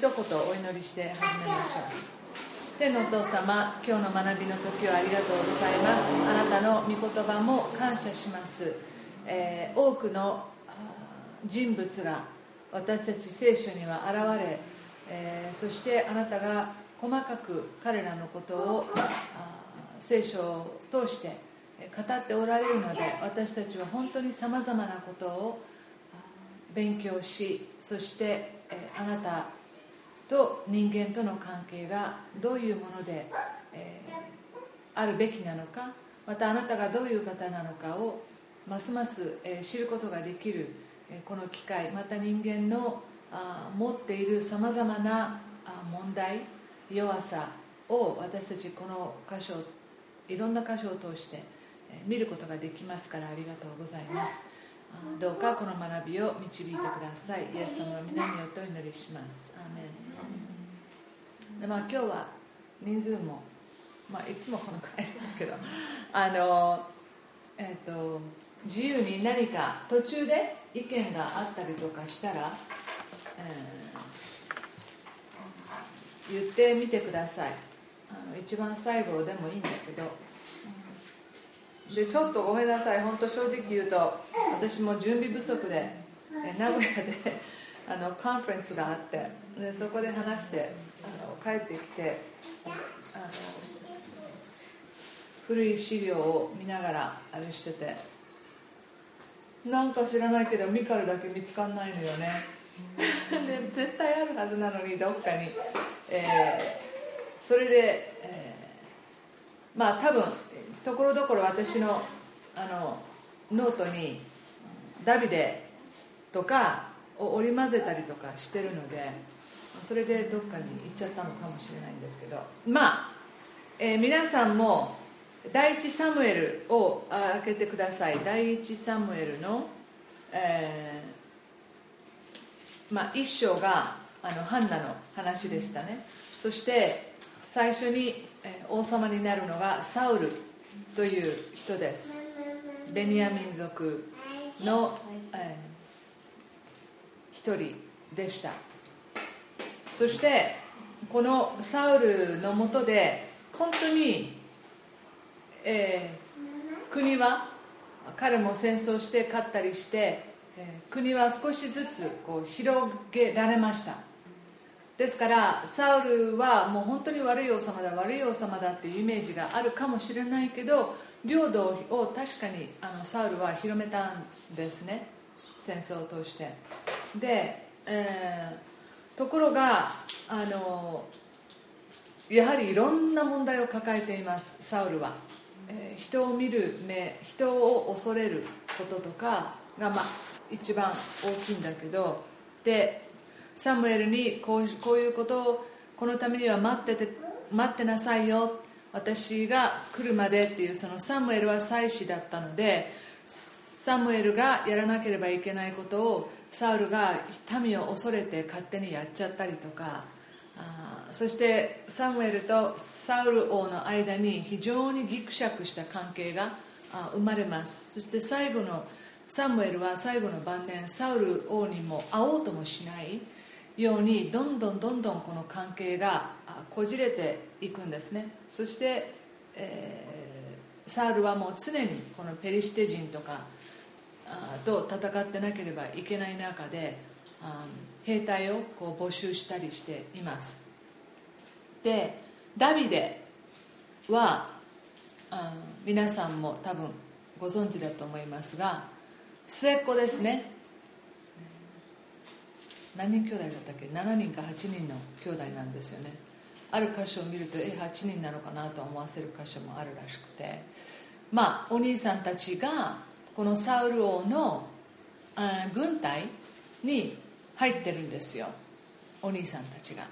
一言お祈りして始めましょう。天のお父様今日の学びの時をありがとうございます。あなたの御言葉も感謝します、えー、多くの人物が私たち聖書には現れ、えー、そしてあなたが細かく彼らのことを聖書を通して語っておられるので私たちは本当にさまざまなことを勉強しそしてあなたと人間との関係がどういうもので、えあるべきなのかまたあなたがどういう方なのかをますます、え知ることができる、えこの機会また人間のあ持っているさまざまな問題弱さを私たちこの箇所いろんな箇所を通してえ見ることができますからありがとうございます。どうかこの学びを導いてください。イエス様の皆によってお祈りします。アメン。で、まあ、今日は人数も、まあ、いつもこのくらいだけどあのえっ、ー、と自由に何か途中で意見があったりとかしたら、えー、言ってみてください。あの一番最後でもいいんだけどでちょっとごめんなさい。本当正直言うと私も準備不足で名古屋で あのカンファレンスがあってでそこで話してあの帰ってきてあの古い資料を見ながらあれしてて。なんか知らないけどミカルだけ見つかんないのよね。で絶対あるはずなのにどっかに、えー、それで、えー、まあ多分ところどころ私のあのノートにダビデとかを織り交ぜたりとかしてるのでそれでどっかに行っちゃったのかもしれないんですけど。まあ、えー、皆さんも第一サムエルを開けてください。第一サムエルの、えー、まあ、一章があのハンナの話でしたね。そして最初に王様になるのがサウル。という人です。ベニヤ民族の、えー、一人でした。そしてこのサウルのもとで本当に、えー、国は彼も戦争して勝ったりして、国は少しずつこう広げられました。ですからサウルはもう本当に悪い王様だ悪い王様だっていうイメージがあるかもしれないけど領土を確かにあのサウルは広めたんですね戦争を通して。で、えー、ところがあのやはりいろんな問題を抱えていますサウルは、えー、人を見る目人を恐れることとかが、まあ、一番大きいんだけど。でサムエルにこうこういうことをこのためには待ってて待ってなさいよ。私が来るまでっていうそのサムエルは祭司だったのでサムエルがやらなければいけないことをサウルが民を恐れて勝手にやっちゃったりとかあそしてサムエルとサウル王の間に非常にぎくしゃくした関係が生まれます。そして最後のサムエルは最後の晩年サウル王にも会おうともしない。ようにどんどんどんどんこの関係がこじれていくんですね。そして、えー、サウルはもう常にこのペリシテ人とかと戦ってなければいけない中で兵隊をこう募集したりしています。でダビデは皆さんも多分ご存知だと思いますが末っ子ですね。何人兄弟だったっけ？7人か8人の兄弟なんですよね。ある箇所を見るとえ8人なのかなと思わせる箇所もあるらしくて。まあお兄さんたちがこのサウル王の軍隊に入ってるんですよ。お兄さんたちが。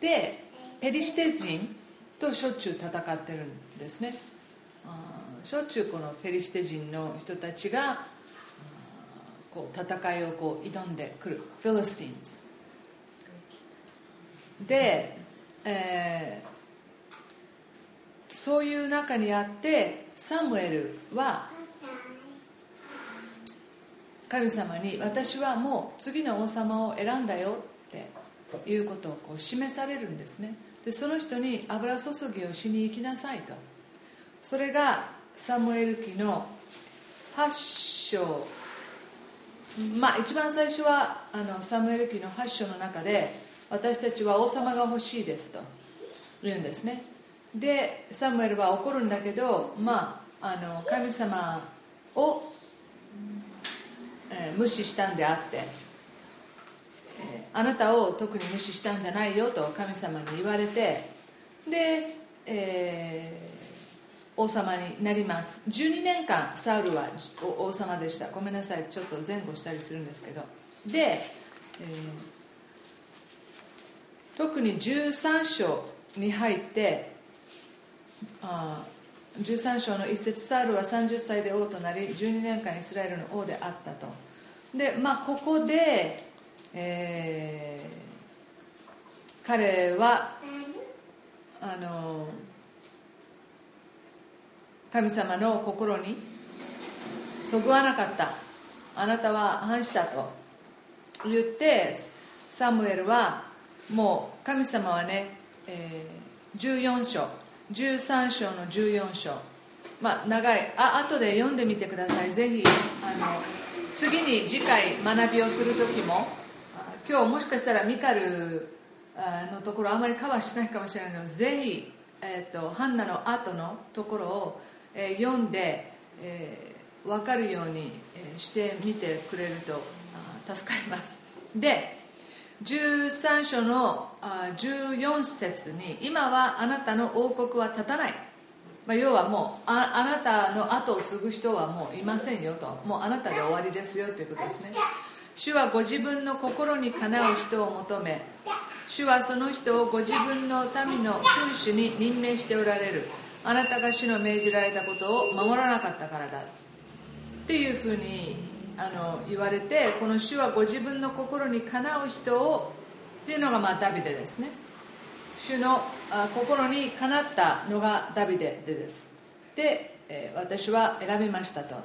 でペリシテ人としょっちゅう戦ってるんですね。しょっちゅうこのペリシテ人の人たちがこう戦いをこう挑んでくる。フィリスティンズで、えー、そういう中にあってサムエルは神様に私はもう次の王様を選んだよっていうことをこう示されるんですね。でその人に油注ぎをしに行きなさいと。それがサムエル記の8章まあ一番最初はあのサムエル記の8章の中で私たちは王様が欲しいですと言うんですね。でサムエルは怒るんだけどまああの神様を、えー、無視したんであって、えー、あなたを特に無視したんじゃないよと神様に言われてで、えー、王様になります。12年間サウルは王様でした。ごめんなさい。ちょっと前後したりするんですけど。で、えー、特に13章に入ってあ13章の一節サウルは30歳で王となり12年間イスラエルの王であったと。でまあここで、えー、彼はあの神様の心にそぐわなかった。あなたは反したと言ってサムエルはもう神様はね、えー、14章13章の14章。まあ長い。あ後で読んでみてください。ぜひあの次に次回学びをする時も今日もしかしたらミカルのところあまりカバーしないかもしれないのでぜひ、えーと、ハンナの後のところを、え、読んで、えー、分かるように、してみてくれると助かります。で13章の14節に今はあなたの王国は立たない、まあ、要はもうああなたの後を継ぐ人はもういませんよと。もうあなたで終わりですよということですね。主はご自分の心にかなう人を求め主はその人をご自分の民の君主に任命しておられる。あなたが主の命じられたことを守らなかったからだっていうふうにあの言われてこの主はご自分の心にかなう人をっていうのがまあダビデですね。主の心にかなったのがダビデでです。で、え私は選びましたと。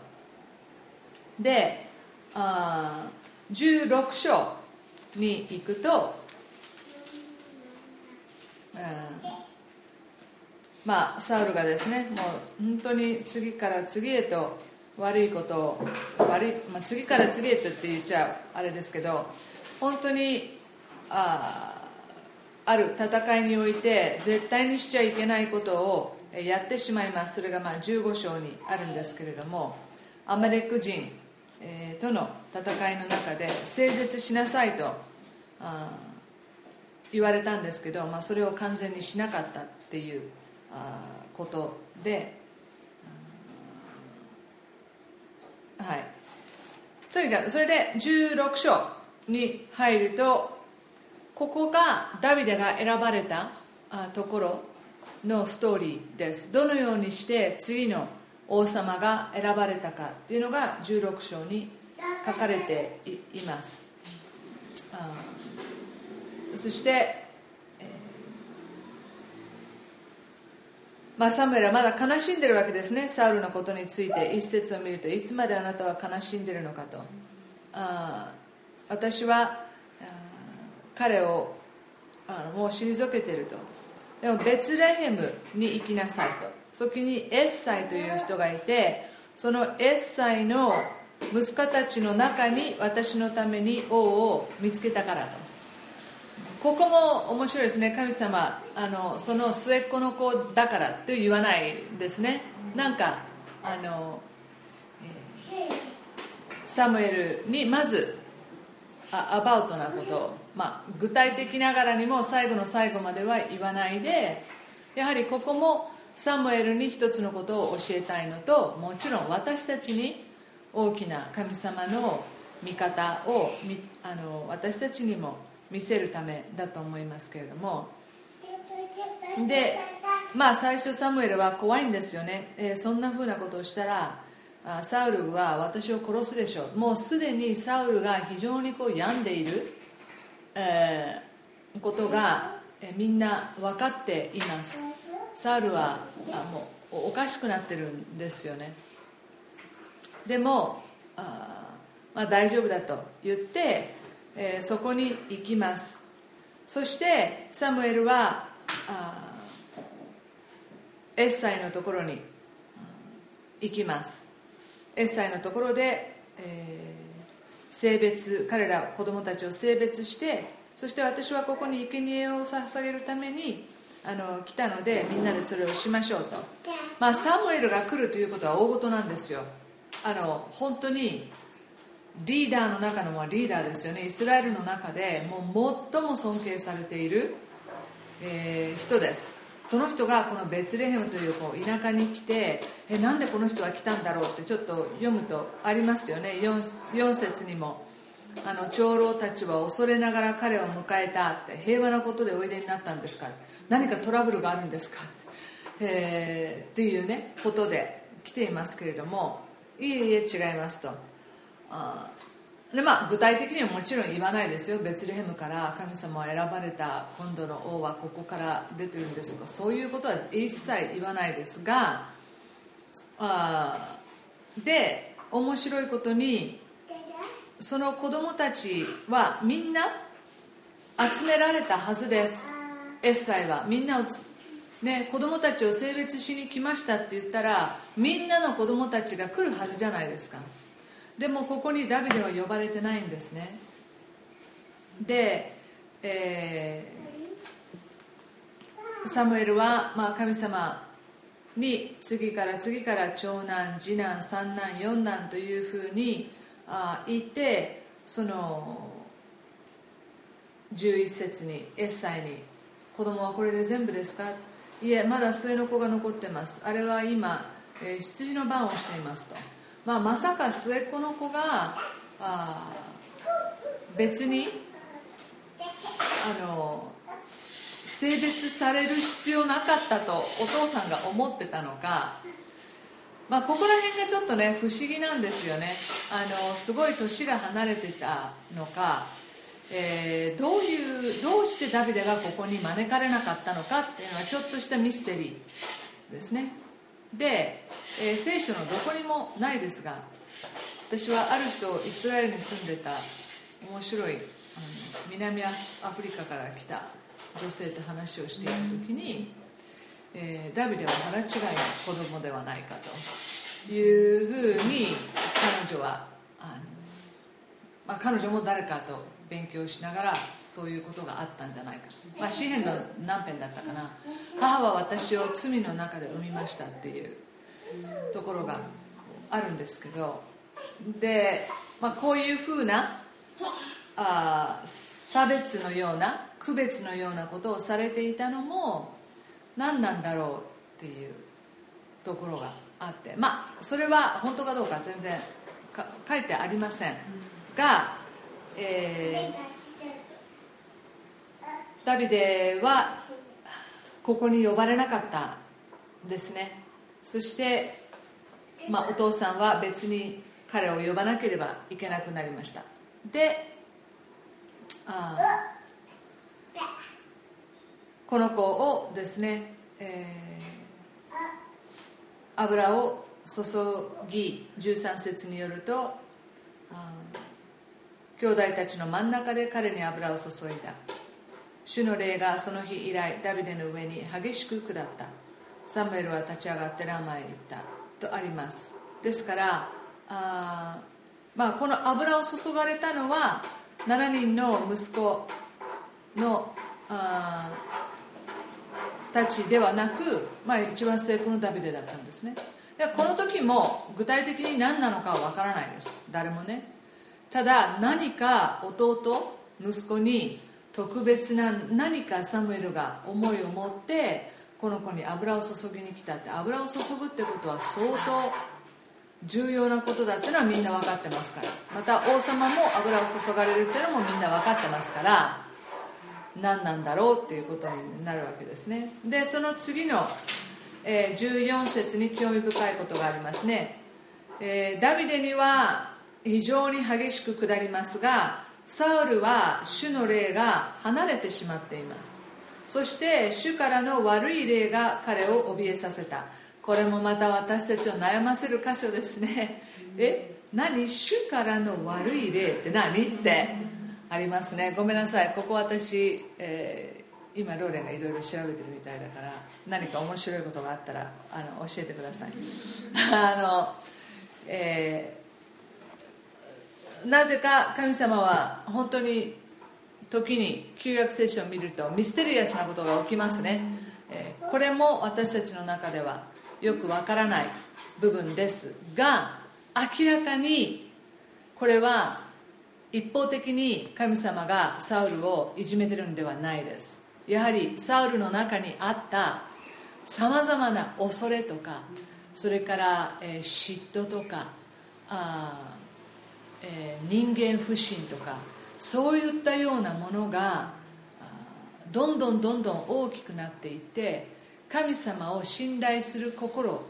であ16章に行くと、うん、まあサウルがですねもう本当に次から次へと悪いことを悪い、まあ、次から次へとって言っちゃあれですけど本当にあある戦いにおいて絶対にしちゃいけないことをやってしまいます。それがまあ15章にあるんですけれどもアマレック人、えー、との戦いの中で整絶しなさいとあ言われたんですけど、まあ、それを完全にしなかったっていうことではい。とにかくそれで16章に入るとここがダビデが選ばれたところのストーリーです。どのようにして次の王様が選ばれたかっていうのが16章に書かれています。そしてまあ、サムエルはまだ悲しんでるわけですね。サウルのことについて一節を見るといつまであなたは悲しんでるのかと。あ私は彼をあのもう退けてると。でもベツレヘムに行きなさいと。そこにエッサイという人がいてそのエッサイの息子たちの中に私のために王を見つけたからと。ここも面白いですね。神様あのその末っ子の子だからと言わないですね。なんかあの、サムエルにまずアバウトなことを、まあ、具体的ながらにも最後の最後までは言わないでやはりここもサムエルに一つのことを教えたいのともちろん私たちに大きな神様の見方をあの私たちにも見せるためだと思いますけれども。でまあ最初サムエルは怖いんですよね、えー、そんなふうなことをしたらサウルは私を殺すでしょう。もうすでにサウルが非常にこう病んでいる、えー、ことが、えー、みんな分かっています。サウルはあもうおかしくなってるんですよね。でもあ、まあ、大丈夫だと言ってえー、そこに行きます。そしてサムエルはエッサイのところに行きます。エッサイのところで、えー、性別彼ら子供たちを性別してそして私はここに生贄を捧げるためにあの来たのでみんなでそれをしましょうと、まあ、サムエルが来るということは大事なんですよ。あの本当にリーダーの中のリーダーですよね。イスラエルの中でもう最も尊敬されている、えー、人です。その人がこのベツレヘムというこう田舎に来てえなんでこの人は来たんだろうってちょっと読むとありますよね。4, 4節にもあの長老たちは恐れながら彼を迎えたって平和なことでおいでになったんですか？何かトラブルがあるんですか？って,、えー、っていうねことで来ていますけれどもいえいえ違いますと。あでまあ具体的にはもちろん言わないですよ。ベツレヘムから神様は選ばれた今度の王はここから出てるんですがそういうことは一切言わないですがあで面白いことにその子供たちはみんな集められたはずです。エッサイは。みんなをね、子供たちを性別しに来ましたって言ったらみんなの子供たちが来るはずじゃないですか。でもここにダビデは呼ばれてないんですね。で、えー、サムエルは、まあ、神様に次から次から長男次男三男四男というふうにあ言ってその11節にエッサイに「子供はこれで全部ですか?」いえまだ末の子が残ってます。あれは今、えー、羊の番をしていますと、まあ、まさか末っ子の子があ別にあの性別される必要なかったとお父さんが思ってたのかまあ、ここら辺がちょっとね不思議なんですよね。あのすごい年が離れてたのかえー、どういうどうしてダビデがここに招かれなかったのかっていうのはちょっとしたミステリーですね。で、えー、聖書のどこにもないですが私はある人イスラエルに住んでた面白いあの南アフリカから来た女性と話をしている時に、えー、ダビデは腹違いの子供ではないかというふうに彼女はあの、まあ、彼女も誰かと勉強しながらそういうことがあったんじゃないか、まあ、詩篇の何編だったかな。母は私を罪の中で産みましたっていうところがあるんですけどで、まあ、こういうふうなあ差別のような区別のようなことをされていたのも何なんだろうっていうところがあってまあそれは本当かどうか全然書いてありません。がえー、ダビデはここに呼ばれなかったですね。そして、まあ、お父さんは別に彼を呼ばなければいけなくなりました。であこの子をですね、えー、油を注ぎ13節によるとあ兄弟たちの真ん中で彼に油を注いだ。主の霊がその日以来ダビデの上に激しく下った。サムエルは立ち上がってラマへ行ったとあります。ですからあ、まあ、この油を注がれたのは7人の息子のあたちではなく、まあ、一番成功のダビデだったんですね。でこの時も具体的に何なのかは分からないです。誰もね。ただ何か弟息子に特別な何かサムエルが思いを持ってこの子に油を注ぎに来たって油を注ぐってことは相当重要なことだってのはみんな分かってますから。また王様も油を注がれるっていうのもみんな分かってますから。何なんだろうっていうことになるわけですね。でその次の、え、14節に興味深いことがありますね、え、ダビデには非常に激しく下りますがサウルは主の霊が離れてしまっています。そして主からの悪い霊が彼を怯えさせた。これもまた私たちを悩ませる箇所ですね。え？何？主からの悪い霊って何ってありますね。ごめんなさい。ここ私、えー、今ローレンがいろいろ調べてるみたいだから何か面白いことがあったらあの教えてください。あの、えー、なぜか神様は本当に時に旧約聖書を見るとミステリアスなことが起きますね、えー、これも私たちの中ではよくわからない部分ですが明らかにこれは一方的に神様がサウルをいじめてるんではないです。やはりサウルの中にあったさまざまな恐れとかそれから、えー、嫉妬とかあ、えー、人間不信とかそういったようなものがどんどんどんどん大きくなっていって神様を信頼する心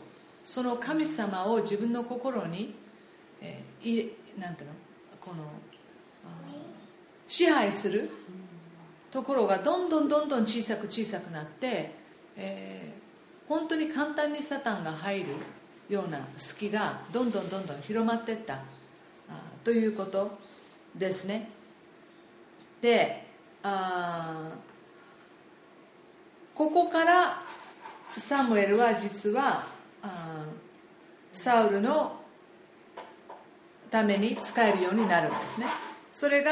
その神様を自分の心に、えー、いなんていうの？この支配するところがどんどんどんどん小さく小さくなって、えー、本当に簡単にサタンが入るような隙がどんどんどんどん広まっていったということですね。であここからサムエルは実はサウルのために使えるようになるんですね。それが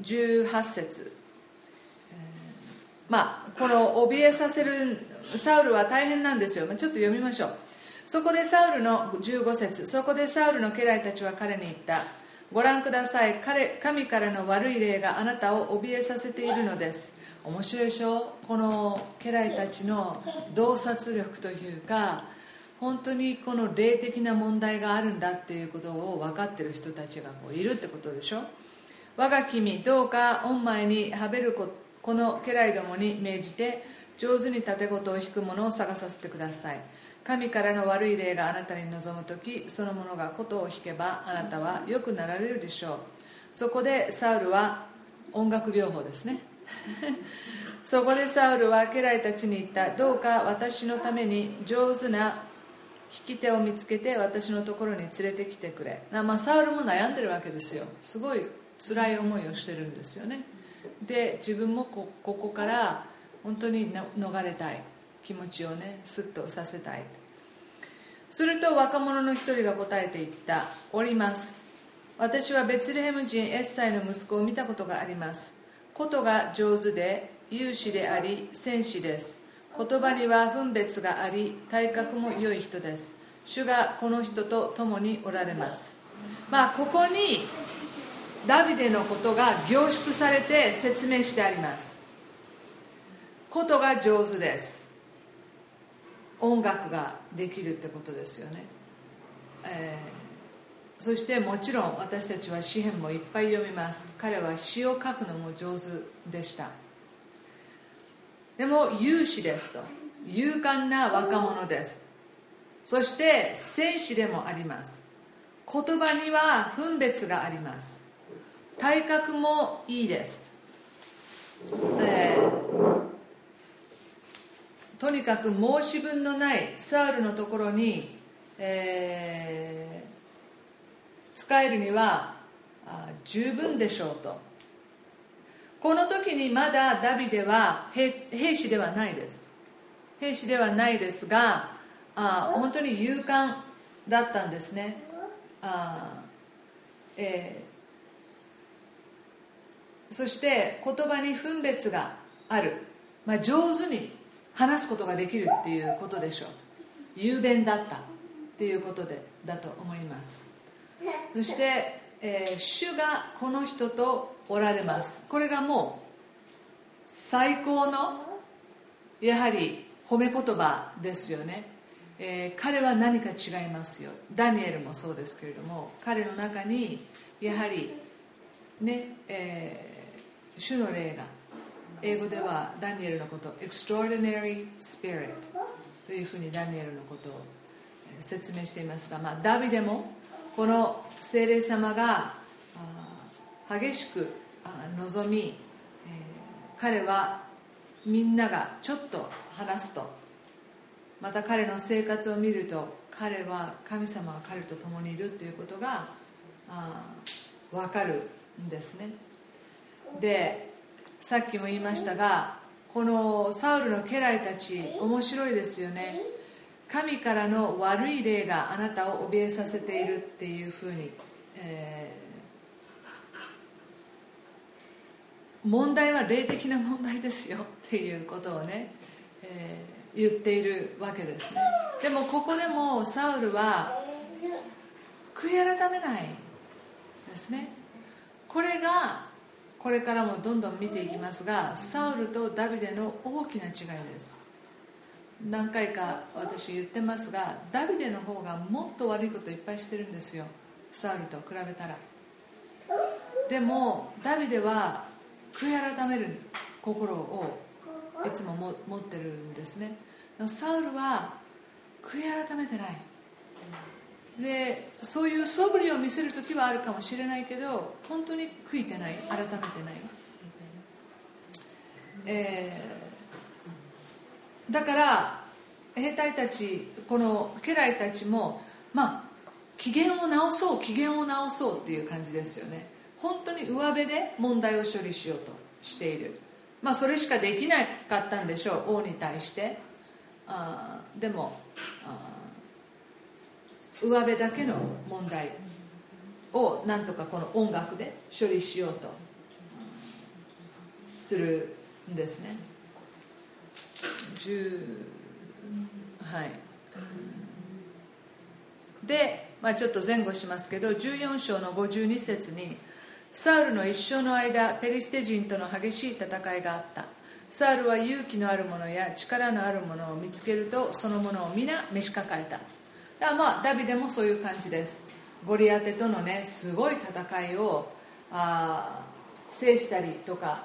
18節、まあこの怯えさせるサウルは大変なんですよ。ちょっと読みましょう。そこでサウルの15節。そこでサウルの家来たちは彼に言った。ご覧ください。彼神からの悪い霊があなたを怯えさせているのです。面白いでしょ？この家来たちの洞察力というか本当にこの霊的な問題があるんだっていうことを分かってる人たちがこういるってことでしょ？我が君どうか御前にはべるこの家来どもに命じて上手に盾事を引く者を探させてください。神からの悪い霊があなたに望む時その者が琴を弾けばあなたは良くなられるでしょう。そこでサウルは音楽療法ですね。そこでサウルは家来たちに言った。どうか私のために上手な引き手を見つけて私のところに連れてきてくれ。まあサウルも悩んでるわけですよ。すごい辛い思いをしてるんですよね。で自分もここから本当に逃れたい。気持ちをねスッとさせたい。すると若者の一人が答えていった「おります。私はベツレヘム人エッサイの息子を見たことがあります。ことが上手で勇士であり戦士です。言葉には分別があり体格も良い人です。主がこの人と共におられます。まあここにダビデのことが凝縮されて説明してあります。ことが上手です。音楽ができるってことですよね、えー、そしてもちろん私たちは詩篇もいっぱい読みます。彼は詩を書くのも上手でした。でも勇士ですと。勇敢な若者です。そして戦士でもあります。言葉には分別があります。体格もいいです、えー、とにかく申し分のないサウルのところに、えー、使えるには十分でしょうと。この時にまだダビデは兵士ではないです。兵士ではないですがあ本当に勇敢だったんですね。あ、えそして言葉に分別がある、まあ、上手に話すことができるっていうことでしょう。雄弁だったっていうことでだと思います。そして、えー、主がこの人とおられます。これがもう最高のやはり褒め言葉ですよね、えー、彼は何か違いますよ。ダニエルもそうですけれども彼の中にやはりね、えー主の霊が英語ではダニエルのこと extraordinary spirit というふうにダニエルのことを説明していますが、まあ、ダビデもこの精霊様が激しく望み、彼はみんながちょっと話すと。また彼の生活を見ると彼は神様が彼と共にいるということが分かるんですね。でさっきも言いましたがこのサウルの家来たち面白いですよね。神からの悪い霊があなたを怯えさせているっていうふうに、えー、問題は霊的な問題ですよっていうことをね、えー、言っているわけですね。でもここでもサウルは悔い改めないですね。これがこれからもどんどん見ていきますがサウルとダビデの大きな違いです。何回か私言ってますがダビデの方がもっと悪いこといっぱいしてるんですよ。サウルと比べたら。でもダビデは悔い改める心をいつもも持ってるんですね。サウルは悔い改めてない。でそういう素振りを見せる時はあるかもしれないけど本当に悔いてない改めてない、えー、だから兵隊たちこの家来たちもまあ機嫌を直そう機嫌を直そうっていう感じですよね。本当に上辺で問題を処理しようとしている。まあそれしかできなかったんでしょう王に対して。あでもあ上辺だけの問題をなんとかこの音楽で処理しようとするんですね。はい。で、まあ、ちょっと前後しますけど14章の52節にサウルの一生の間ペリシテ人との激しい戦いがあった。サウルは勇気のある者や力のある者を見つけるとその者を皆召し抱えた。だまあダビデもそういう感じです。ゴリアテとのねすごい戦いをあ制したりとか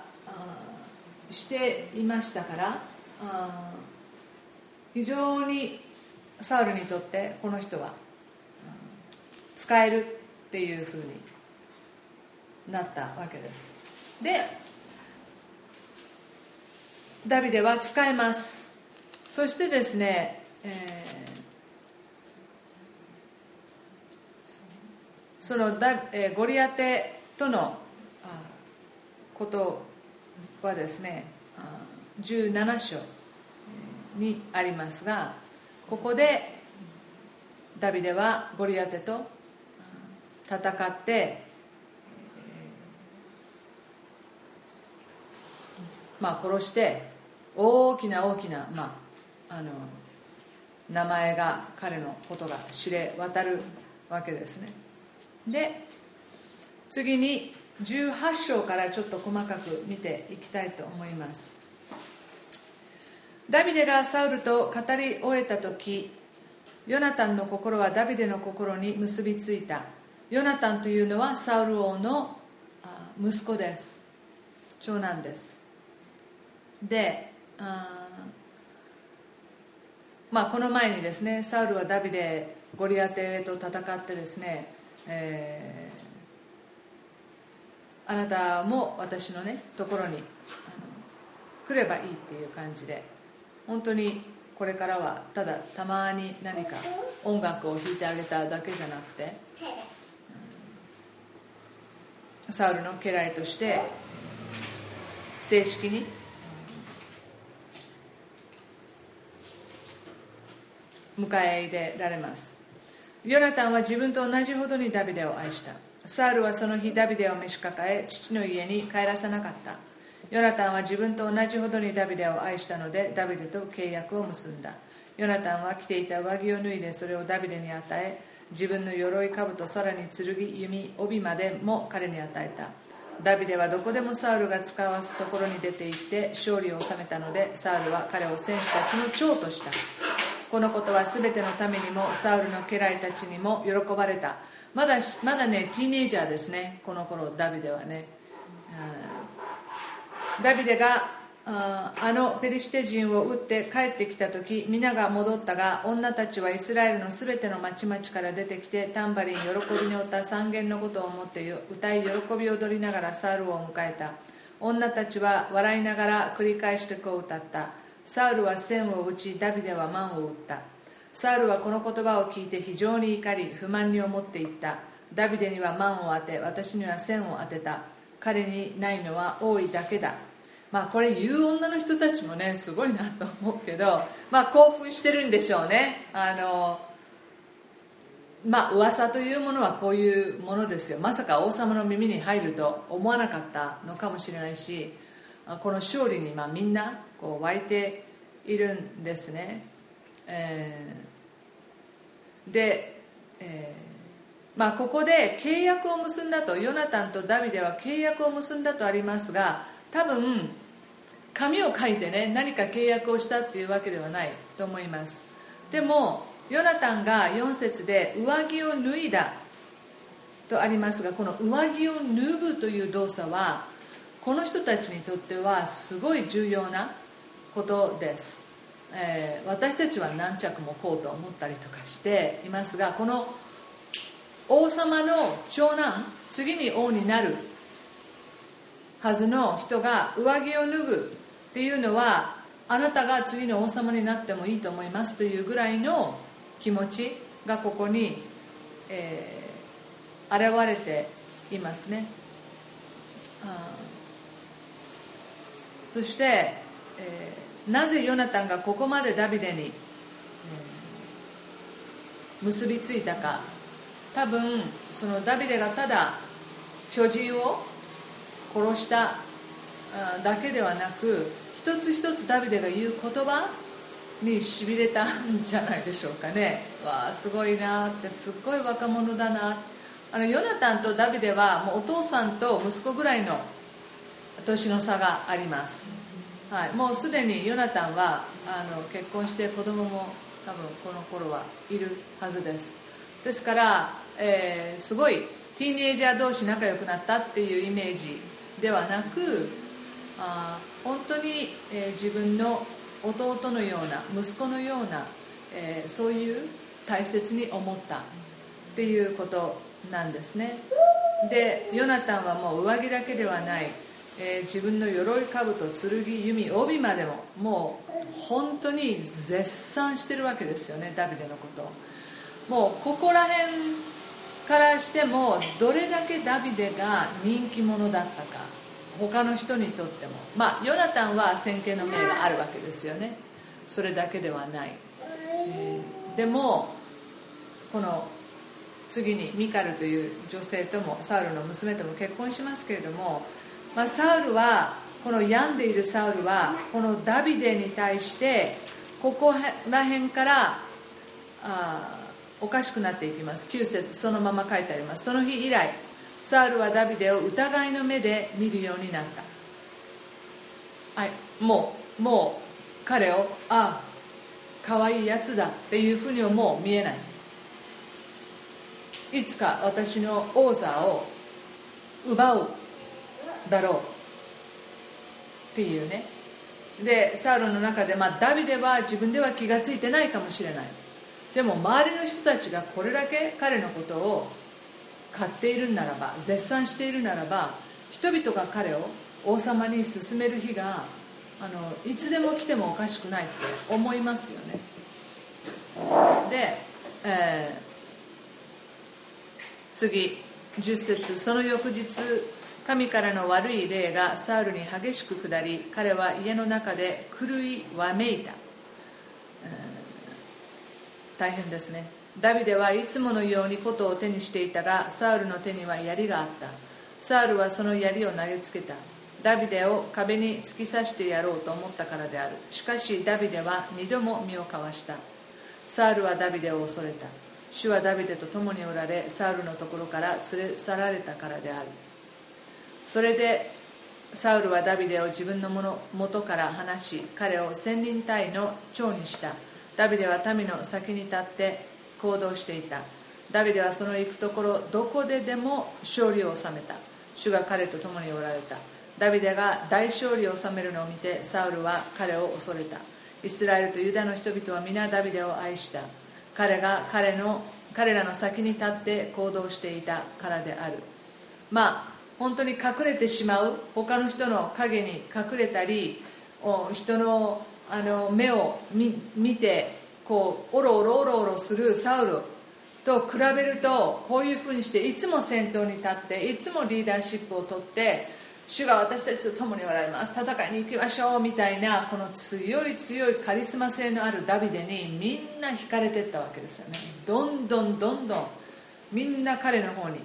していましたから非常にサウルにとってこの人は使えるっていうふうになったわけです。でダビデは使えます。そしてですね、えーそのだ、え、ゴリアテとのことはですね17章にありますがここでダビデはゴリアテと戦ってまあ殺して大きな大きな、まあ、あの名前が彼のことが知れ渡るわけですね。で次に18章からちょっと細かく見ていきたいと思います。ダビデがサウルと語り終えた時ヨナタンの心はダビデの心に結びついた。ヨナタンというのはサウル王の息子です。長男です。でまあこの前にですねサウルはダビデゴリアテと戦ってですねえー、あなたも私のねところに来ればいいっていう感じで本当にこれからはただたまに何か音楽を弾いてあげただけじゃなくてサウルの家来として正式に迎え入れられます。ヨナタンは自分と同じほどにダビデを愛した。サウルはその日ダビデを召し抱え父の家に帰らさなかった。ヨナタンは自分と同じほどにダビデを愛したのでダビデと契約を結んだ。ヨナタンは着ていた上着を脱いでそれをダビデに与え自分の鎧兜さらに剣弓帯までも彼に与えた。ダビデはどこでもサウルが使わすところに出て行って勝利を収めたのでサウルは彼を戦士たちの長とした。このことは全てのためにもサウルの家来たちにも喜ばれた。まだまだねティーネイジャーですね。この頃ダビデはね。ダビデがあのペリシテ人を撃って帰ってきた時皆が戻ったが女たちはイスラエルの全ての町々から出てきてタンバリン喜びに負った三元のことを思って歌い喜び踊りながらサウルを迎えた。女たちは笑いながら繰り返してこう歌った。サウルは線を打ちダビデは万を打った。サウルはこの言葉を聞いて非常に怒り不満に思っていった。ダビデには万を当て私には線を当てた。彼にないのは多いだけだ。まあこれ言う女の人たちもねすごいなと思うけどまあ興奮してるんでしょうね。あのまあ噂というものはこういうものですよ。まさか王様の耳に入ると思わなかったのかもしれないしこの勝利にまあみんなこう湧いているんですね、えー、で、えー、まあここで契約を結んだとヨナタンとダビデは契約を結んだとありますが多分紙を書いてね何か契約をしたっていうわけではないと思います。でもヨナタンが4節で上着を脱いだとありますがこの上着を脱ぐという動作はこの人たちにとってはすごい重要なことです、えー、私たちは何着もこうと思ったりとかしていますがこの王様の長男次に王になるはずの人が上着を脱ぐっていうのはあなたが次の王様になってもいいと思いますというぐらいの気持ちがここに、えー、現れていますね。そして、えー、なぜヨナタンがここまでダビデに、結びついたか。多分そのダビデがただ巨人を殺しただけではなく一つ一つダビデが言う言葉にしびれたんじゃないでしょうかね。わあすごいなってすっごい若者だなあのヨナタンとダビデはもうお父さんと息子ぐらいの年の差があります、はい、もうすでにヨナタンはあの結婚して子供も多分この頃はいるはずです。ですから、えー、すごいティーンエイジャー同士仲良くなったっていうイメージではなくあ本当に、えー、自分の弟のような息子のような、えー、そういう大切に思ったっていうことなんですね。でヨナタンはもう上着だけではない、えー、自分の鎧兜剣弓帯までももう本当に絶賛してるわけですよねダビデのこと。もうここら辺からしてもどれだけダビデが人気者だったか他の人にとっても。まあヨナタンは先見の明があるわけですよね。それだけではない、えー、でもこの次にミカルという女性ともサウルの娘とも結婚しますけれども、まあ、サウルはこの病んでいるサウルはこのダビデに対してここら辺からあおかしくなっていきます。9節そのまま書いてあります。その日以来サウルはダビデを疑いの目で見るようになった。はいもうもう彼をああ可愛いやつだっていうふうにはもう見えない。いつか私の王座を奪う。だろう。っていうね。でサウルの中で、まあ、ダビデは自分では気が付いてないかもしれない。でも周りの人たちがこれだけ彼のことを買っているならば絶賛しているならば人々が彼を王様に進める日があのいつでも来てもおかしくないって思いますよね。で、えー、次10節その翌日神からの悪い霊がサウルに激しく下り彼は家の中で狂いわめいた、大変ですね。ダビデはいつものように琴を手にしていたがサウルの手には槍があった。サウルはその槍を投げつけた。ダビデを壁に突き刺してやろうと思ったからである。しかしダビデは二度も身をかわした。サウルはダビデを恐れた。主はダビデと共におられサウルのところから連れ去られたからである。それでサウルはダビデを自分のもの元から離し彼を千人隊の長にした。ダビデは民の先に立って行動していた。ダビデはその行くところどこででも勝利を収めた。主が彼と共におられた。ダビデが大勝利を収めるのを見てサウルは彼を恐れた。イスラエルとユダの人々は皆ダビデを愛した。彼が彼の彼らの先に立って行動していたからである。まあ本当に隠れてしまう。他の人の影に隠れたり人のあの目を見てこうおろおろおろおろするサウルと比べるとこういうふうにしていつも先頭に立っていつもリーダーシップをとって主が私たちと共におられます。戦いに行きましょうみたいなこの強い強いカリスマ性のあるダビデにみんな惹かれていったわけですよね。どんどんどんどんみんな彼の方に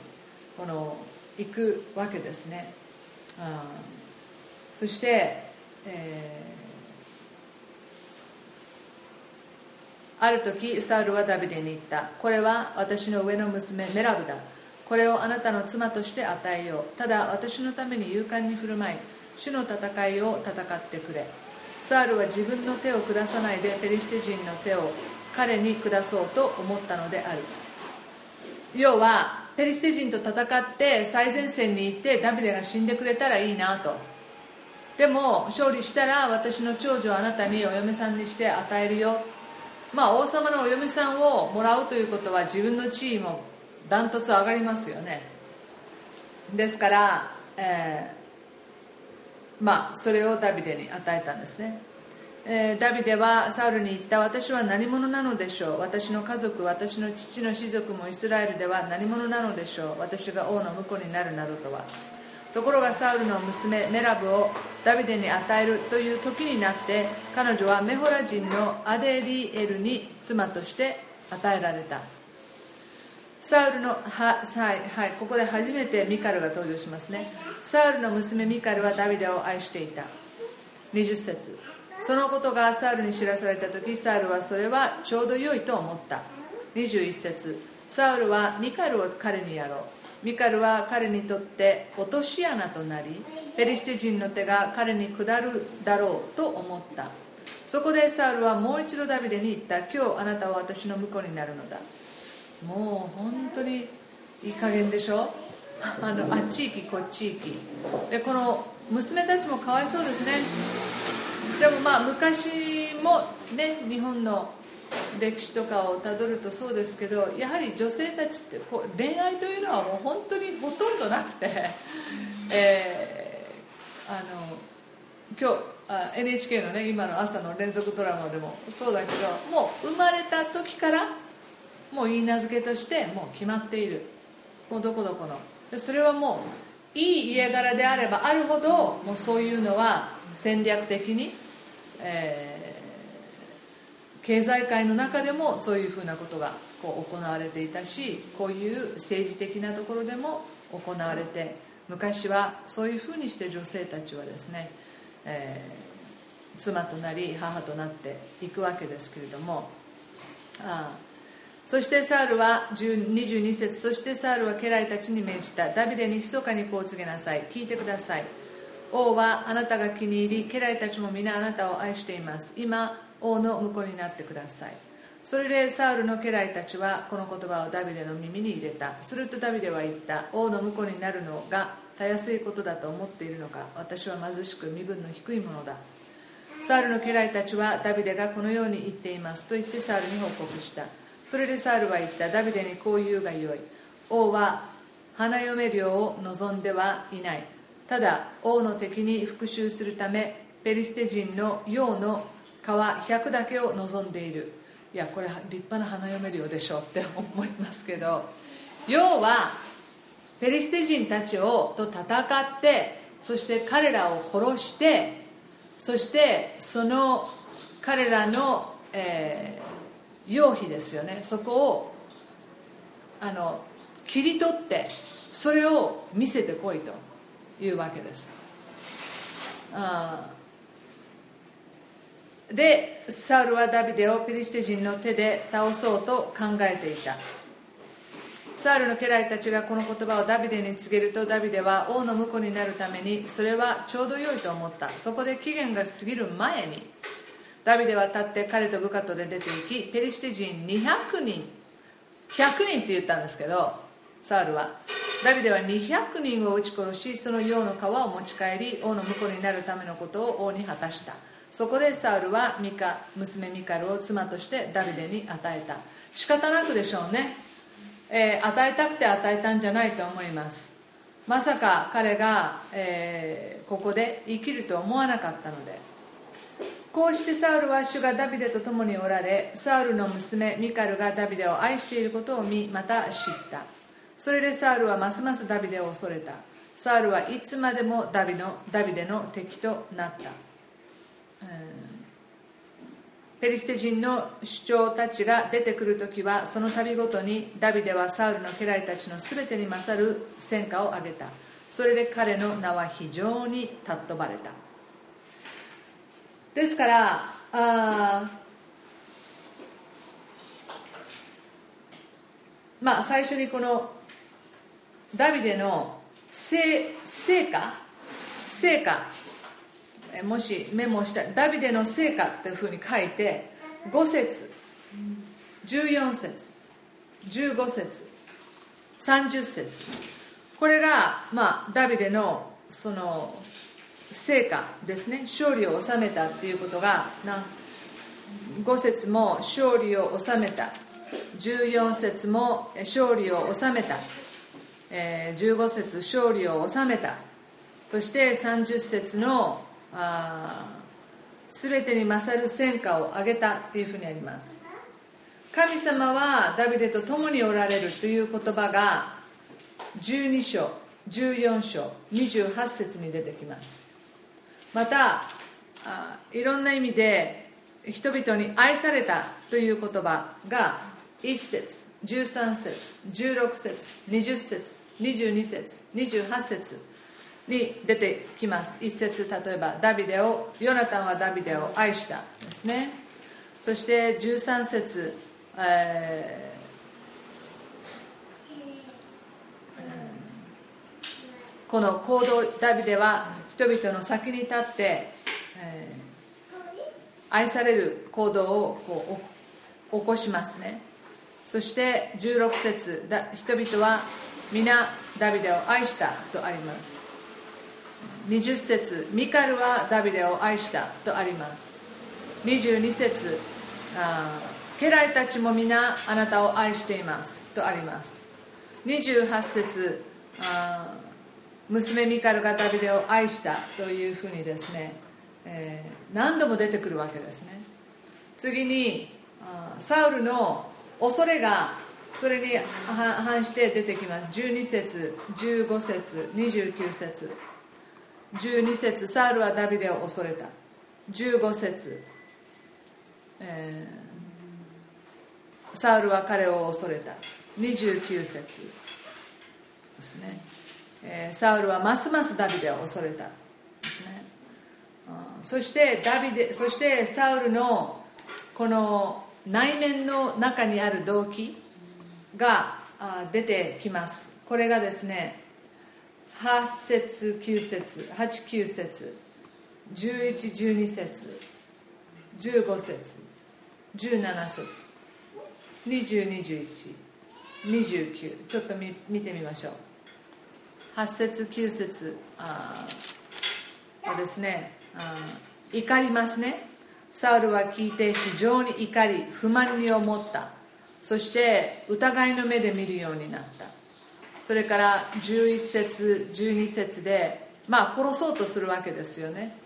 この行くわけですね、うん、そして、えー、ある時サウルはダビデに言った。これは私の上の娘メラブだ。これをあなたの妻として与えよう。ただ私のために勇敢に振る舞い主の戦いを戦ってくれ。サウルは自分の手を下さないでペリシテ人の手を彼に下そうと思ったのである。要はペリシテ人と戦って最前線に行ってダビデが死んでくれたらいいなと。でも勝利したら私の長女をあなたにお嫁さんにして与えるよ。まあ王様のお嫁さんをもらうということは自分の地位もダントツ上がりますよね。ですから、えー、まあそれをダビデに与えたんですね、えー、ダビデはサウルに言った私は何者なのでしょう。私の家族私の父の士族もイスラエルでは何者なのでしょう。私が王の婿になるなどとは。ところがサウルの娘メラブをダビデに与えるという時になって彼女はメホラ人のアデリエルに妻として与えられた。サウルのは、はいはい、ここで初めてミカルが登場しますね。サウルの娘ミカルはダビデを愛していた。20節。そのことがサウルに知らされた時サウルはそれはちょうど良いと思った。21節。サウルはミカルを彼にやろう。ミカルは彼にとって落とし穴となりペリシテ人の手が彼に下るだろうと思った。そこでサウルはもう一度ダビデに言った。今日あなたは私の婿になるのだ。もう本当にいい加減でしょ？あのあっち行きこっち行き。でこの娘たちもかわいそうですね。でもまあ昔もね日本の歴史とかをたどるとそうですけどやはり女性たちってこう恋愛というのはもう本当にほとんどなくて、えー、あの今日あ NHK のね今の朝の連続ドラマでもそうだけどもう生まれた時からもう言い名付けとしてもう決まっている。もうどこどこの。それはもういい家柄であればあるほどもうそういうのは戦略的に、えー、経済界の中でもそういうふうなことがこう行われていたしこういう政治的なところでも行われて昔はそういうふうにして女性たちはですね、えー、妻となり母となっていくわけですけれどもああそしてサウルは22節そしてサウルは家来たちに命じた。ダビデに密かにこう告げなさい。聞いてください。王はあなたが気に入り家来たちも皆あなたを愛しています。今王の婿になってください。それでサウルの家来たちはこの言葉をダビデの耳に入れた。するとダビデは言った。王の婿になるのがたやすいことだと思っているのか。私は貧しく身分の低いものだ。サウルの家来たちはダビデがこのように言っています。と言ってサウルに報告した。それでサウルは言った。ダビデにこう言うがよい。王は花嫁寮を望んではいない。ただ王の敵に復讐するためペリステ人の陽の皮100だけを望んでいる。いやこれ立派な花嫁寮でしょって思いますけど。要はペリステ人たちをと戦ってそして彼らを殺してそしてその彼らの、えー用費ですよね。そこをあの切り取ってそれを見せてこいと。いうわけです。あでサウルはダビデをピリシテ人の手で倒そうと考えていた。サウルの家来たちがこの言葉をダビデに告げるとダビデは王の婿になるためにそれはちょうど良いと思った。そこで期限が過ぎる前にダビデは立って彼と部下とで出て行きペリシテ人200人100人って言ったんですけどサウルはダビデは200人を撃ち殺しその用の皮を持ち帰り王の婿になるためのことを王に果たした。そこでサウルはミカ娘ミカルを妻としてダビデに与えた。仕方なくでしょうね、えー、与えたくて与えたんじゃないと思います。まさか彼が、えー、ここで生きると思わなかったので。こうしてサウルは主がダビデと共におられサウルの娘ミカルがダビデを愛していることを見また知った。それでサウルはますますダビデを恐れた。サウルはいつまでもダビのダビデの敵となった、ペリシテ人の主張たちが出てくるときはその度ごとにダビデはサウルの家来たちのすべてに勝る戦果を挙げた。それで彼の名は非常に尊ばれた。ですからあまあ最初にこのダビデの成成果成果もしメモしたダビデの成果というふうに書いて5節14節15節30節。これが、まあ、ダビデのその成果ですね。勝利を収めたっていうことが5節も勝利を収めた。14節も勝利を収めた、え、15節勝利を収めた。そして30節の全てに勝る戦果を挙げたっていうふうにあります。神様はダビデと共におられるという言葉が12章14章28節に出てきます。またいろんな意味で人々に愛されたという言葉が1節13節16節20節22節28節に出てきます。一節例えばダビデをヨナタンはダビデを愛したですね。そして13節、えー、この行動ダビデは人々の先に立って、えー、愛される行動をこう起こしますね。そして16節人々は皆ダビデを愛したとあります。20節ミカルはダビデを愛したとあります。22節家来たちも皆あなたを愛していますとあります。28節娘ミカルがダビデを愛したというふうにですね、えー、何度も出てくるわけですね。次にサウルの恐れがそれに反して出てきます。12節15節29節。12節サウルはダビデを恐れた。15節、えー、サウルは彼を恐れた。29節ですね、えー、サウルはますますダビデを恐れた。ですね。そしてダビデそしてサウルのこの内面の中にある動機。が出てきます。これがですね8節9節89節1112節15節17節202129ちょっと見見てみましょう。8節9節あですねあ怒りますね。サウルは聞いて非常に怒り不満に思った。そして疑いの目で見るようになった。それから11節12節でまあ殺そうとするわけですよね、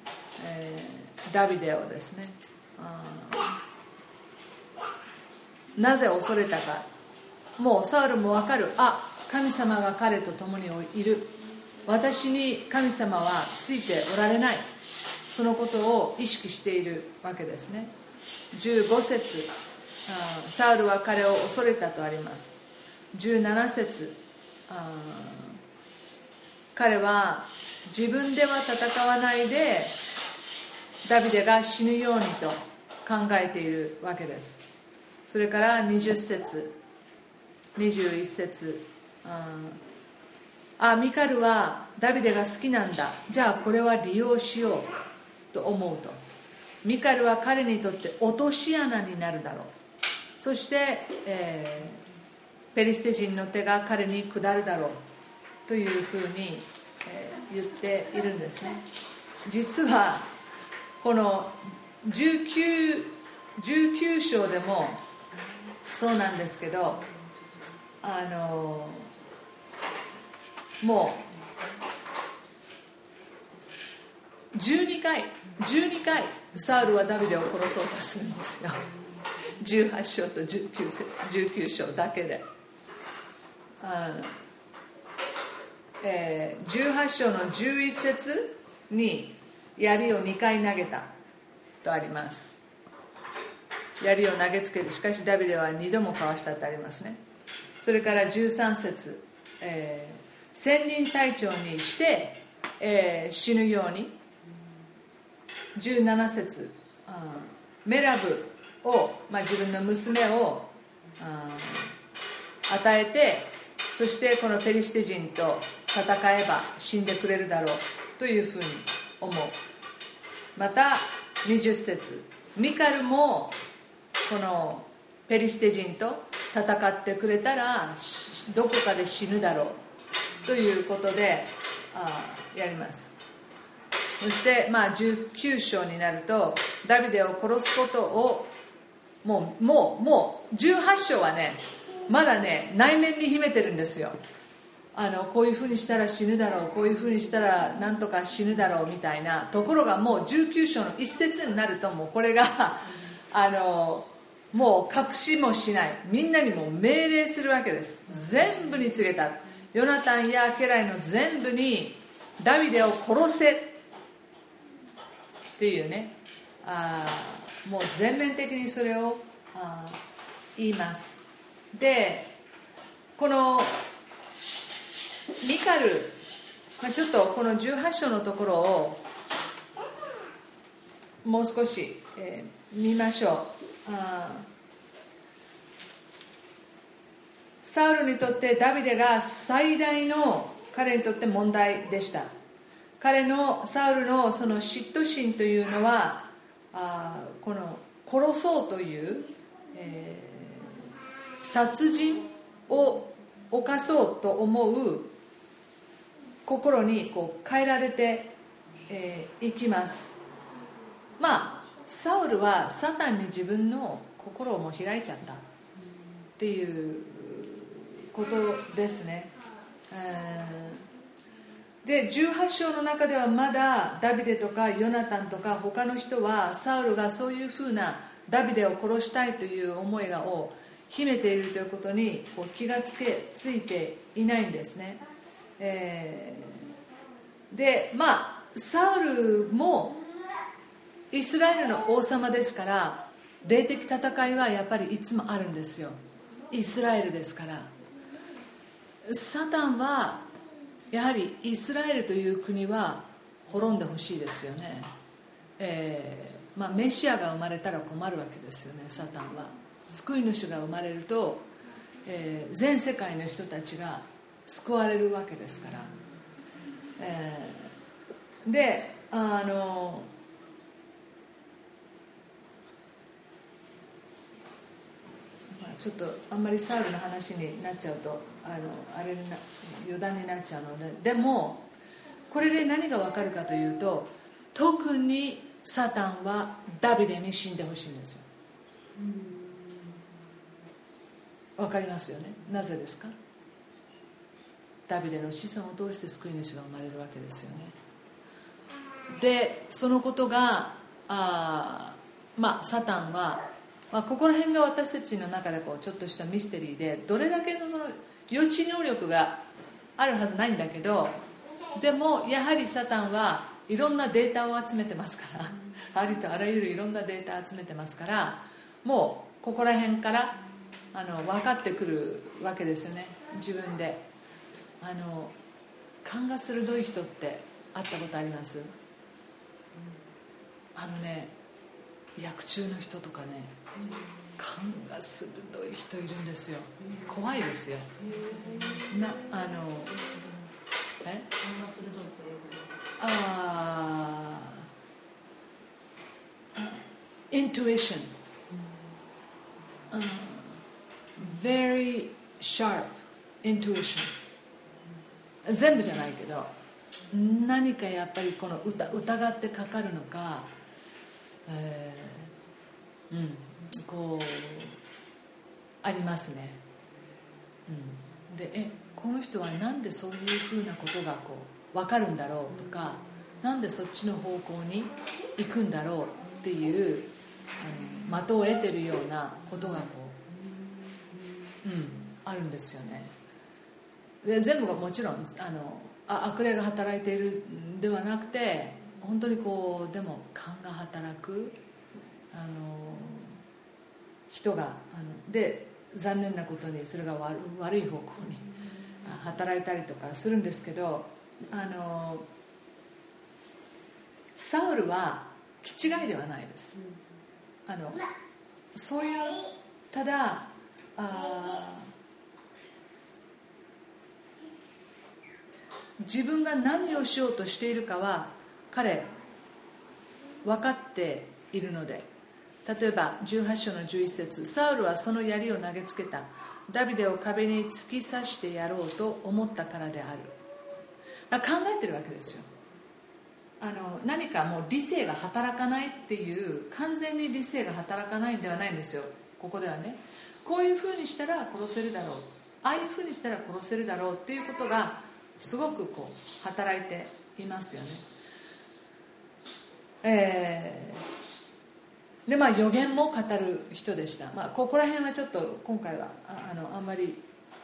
えー、ダビデをですね。なぜ恐れたか。もうサウルも分かる。あ神様が彼と共にいる。私に神様はついておられない。そのことを意識しているわけですね。15節。サウルは彼を恐れたとあります。17節。彼は自分では戦わないでダビデが死ぬようにと考えているわけです。それから20節。21節。あミカルはダビデが好きなんだ。じゃあこれは利用しようと思うと。ミカルは彼にとって落とし穴になるだろう。そして、えーペリシテ人の手が彼に下るだろうというふうに、え言っているんですね。実はこの 19, 19章でもそうなんですけどあのもう12回12回サウルはダビデを殺そうとするんですよ。18章と 19, 19章だけで、えー、18章の11節に槍を2回投げたとあります。槍を投げつけてしかしダビデは2度もかわしたとありますね。それから13節、えー、千人隊長にして、えー、死ぬように。17節。メラブを、まあ、自分の娘を与えてそしてこのペリシテ人と戦えば死んでくれるだろうというふうに思う。また20節。ミカルもこのペリシテ人と戦ってくれたらどこかで死ぬだろうということであやります。そしてまあ19章になるとダビデを殺すことをもうもうもう18章はねまだね内面に秘めてるんですよ。あのこういうふうにしたら死ぬだろうこういうふうにしたらなんとか死ぬだろうみたいなところがもう19章の一節になるともうこれがあのもう隠しもしないみんなにも命令するわけです。全部に告げた。ヨナタンや家来の全部にダビデを殺せ。っていうね。あもう全面的にそれをあ言います。でこのミカル、まあ、ちょっとこの18章のところをもう少し、えー、見ましょう。あサウルにとってダビデが最大の彼にとって問題でした。彼のサウルのその嫉妬心というのはあこの殺そうという、えー、殺人を犯そうと思う心にこう変えられてい、えー、きます。まあサウルはサタンに自分の心をも開いちゃったっていうことですね、えー、で18章の中ではまだダビデとかヨナタンとか他の人はサウルがそういうふうなダビデを殺したいという思いを秘めているということにこう気がつけついていないんですね。えー、でまあサウルもイスラエルの王様ですから霊的戦いはやっぱりいつもあるんですよ。イスラエルですから。サタンはやはりイスラエルという国は滅んでほしいですよね、えーまあ、メシアが生まれたら困るわけですよねサタンは。救い主が生まれると、えー、全世界の人たちが救われるわけですから、えー、であのちょっとあんまりサウルの話になっちゃうとあのあれな余談になっちゃうのででもこれで何が分かるかというと特にサタンはダビデに死んでほしいんですよ。分かりますよね？なぜですか？ダビデの子孫を通して救い主が生まれるわけですよね。でそのことがあまあサタンは、まあ、ここら辺が私たちの中でこうちょっとしたミステリーでどれだけのその予知能力があるはずないんだけどでもやはりサタンはいろんなデータを集めてますからありとあらゆるいろんなデータ集めてますからもうここら辺からあの分かってくるわけですよね。自分で。あの勘が鋭い人って会ったことあります、あのね薬中の人とかね勘が鋭い人いるんですよ。怖いですよ。なあのえ？勘が鋭いということああイントゥイション、うん、very sharp intuition 全部じゃないけど何かやっぱりこの疑ってかかるのか、えー、うん。こうありますね、うん、でえこの人は何でそういうふうなことがこう分かるんだろうとかなんでそっちの方向に行くんだろうっていうあの的を得てるようなことがこう、うん、あるんですよね。で全部がもちろんあのあ悪霊が働いているんではなくて本当にこうでも勘が働くあの人があので残念なことにそれが悪悪い方向に働いたりとかするんですけどあのサウルは気違いではないです、あのそういうただあ自分が何をしようとしているかは彼分かっているので例えば18章の11節サウルはその槍を投げつけた。ダビデを壁に突き刺してやろうと思ったからである。考えてるわけですよ。あの何かもう理性が働かないっていう完全に理性が働かないんではないんですよ。ここではね。こういうふうにしたら殺せるだろう。ああいうふうにしたら殺せるだろうっていうことがすごくこう働いていますよね。えー、でまあ予言も語る人でした、まあ、ここら辺はちょっと今回はあのあんまり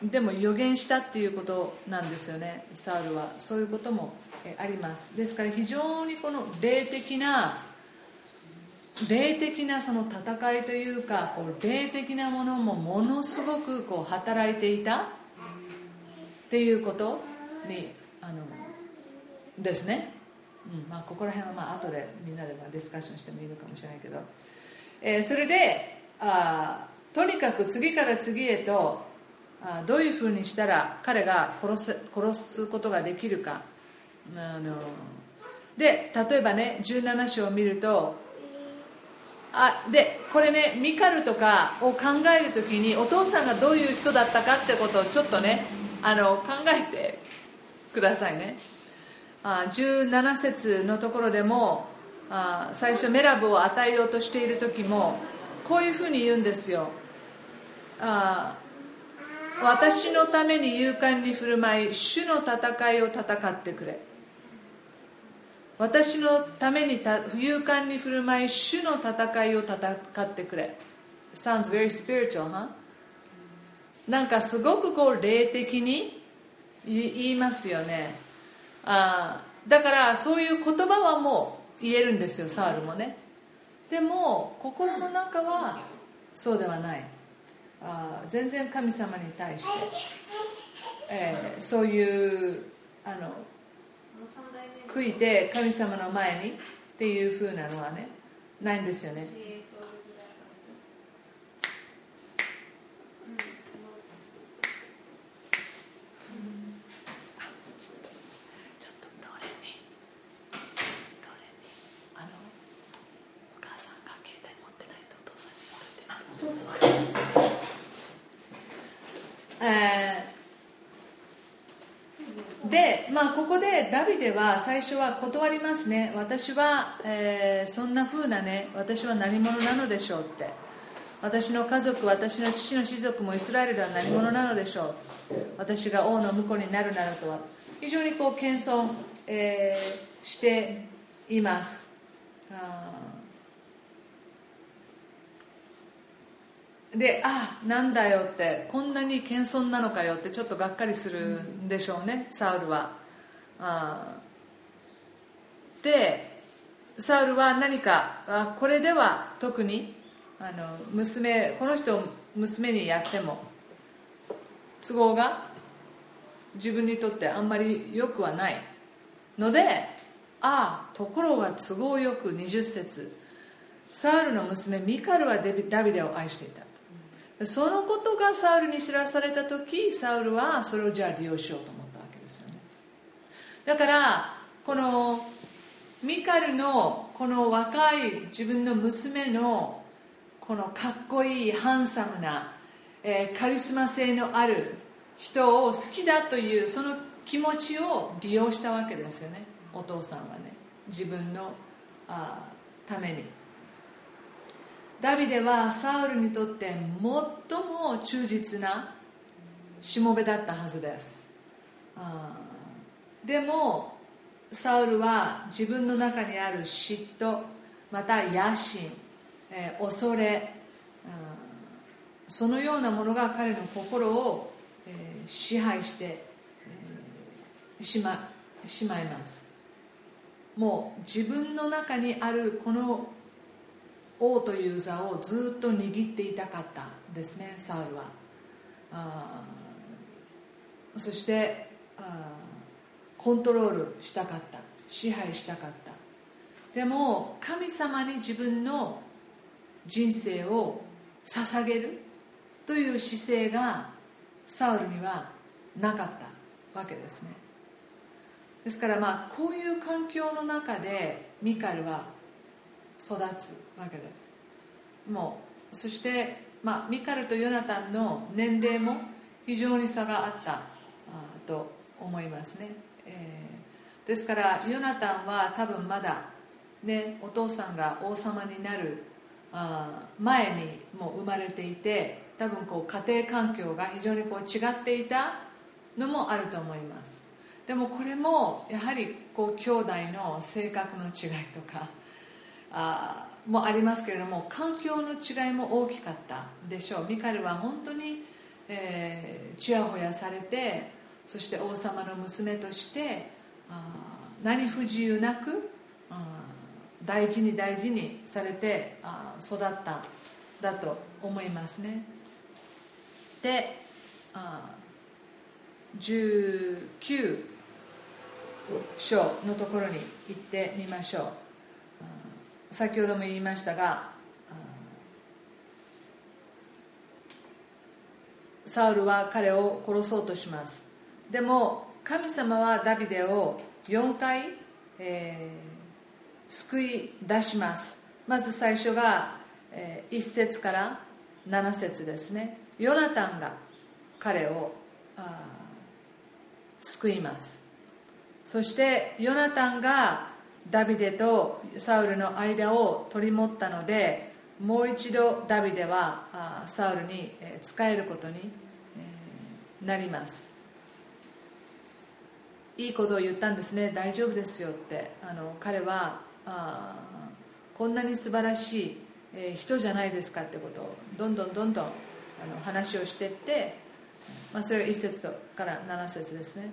でも予言したっていうことなんですよね。サウルは。そういうこともあります。ですから非常にこの霊的な霊的なその戦いというかこう霊的なものもものすごくこう働いていたっていうことにあのですね、うん。まあ、ここら辺はまあ後でみんなでまディスカッションしてもいいのかもしれないけど、えー、それであとにかく次から次へとあどういうふうにしたら彼が殺す殺すことができるか。あので例えばね17章を見るとあでこれねミカルとかを考える時にお父さんがどういう人だったかってことをちょっとねあの考えてくださいね。あ17節のところでもあ最初メラブを与えようとしている時もこういうふうに言うんですよ。あ私のために勇敢に振る舞い主の戦いを戦ってくれ。私のためにた勇敢に振る舞い主の戦いを戦ってくれ。Sounds very spiritual, huh? なんかすごくこう霊的に言いますよね。あだからそういう言葉はもう言えるんですよサウルもね。でも心の中はそうではない。あ全然神様に対して、えー、そういうあの悔いて神様の前にっていうふうなのはねないんですよねあ、ここでダビデは最初は断りますね。私は、えー、そんな風なね私は何者なのでしょうって。私の家族私の父の士族もイスラエルでは何者なのでしょう。私が王の婿になるならとは。非常にこう謙遜、えー、しています。であなんだよって。こんなに謙遜なのかよってちょっとがっかりするんでしょうね、サウルは。あでサウルは何かあこれでは特にあの娘この人を娘にやっても都合が自分にとってあんまり良くはない。のでああところが都合よく20節サウルの娘ミカルはダビデを愛していた。そのことがサウルに知らされた時サウルはそれをじゃあ利用しようと思だからこのミカルのこの若い自分の娘のこのかっこいいハンサムな、えー、カリスマ性のある人を好きだというその気持ちを利用したわけですよね。お父さんはね。自分のあために。ダビデはサウルにとって最も忠実なしもべだったはずです。あでもサウルは自分の中にある嫉妬また野心、えー、恐れ、うん、そのようなものが彼の心を、えー、支配して、えー、しましまいます。もう自分の中にあるこの王という座をずっと握っていたかったですねサウルは。あそしてあコントロールしたかった。支配したかった。でも神様に自分の人生を捧げるという姿勢がサウルにはなかったわけですね。ですからまあこういう環境の中でミカルは育つわけです。もうそして、まあ、ミカルとヨナタンの年齢も非常に差があったと思いますね、ですからヨナタンは多分まだ、ね、お父さんが王様になるあ前にもう生まれていて多分こう家庭環境が非常にこう違っていたのもあると思います。でもこれもやはりこう兄弟の性格の違いとかあもありますけれども環境の違いも大きかったでしょう。ミカルは本当に、え、ちやほやされてそして王様の娘として何不自由なく大事に大事にされて育っただと思いますね。であ19章のところに行ってみましょう。先ほども言いましたがサウルは彼を殺そうとします。でも神様はダビデを4回、えー、救い出します。まず最初が、えー、1節から7節ですね。ヨナタンが彼を救います。そしてヨナタンがダビデとサウルの間を取り持ったのでもう一度ダビデはサウルに仕えることになります。いいことを言ったんですね。大丈夫ですよって。あの彼はあこんなに素晴らしい、え人じゃないですかってことをどんどんどんどんあの話をしていって、まあ、それが1節から7節ですね。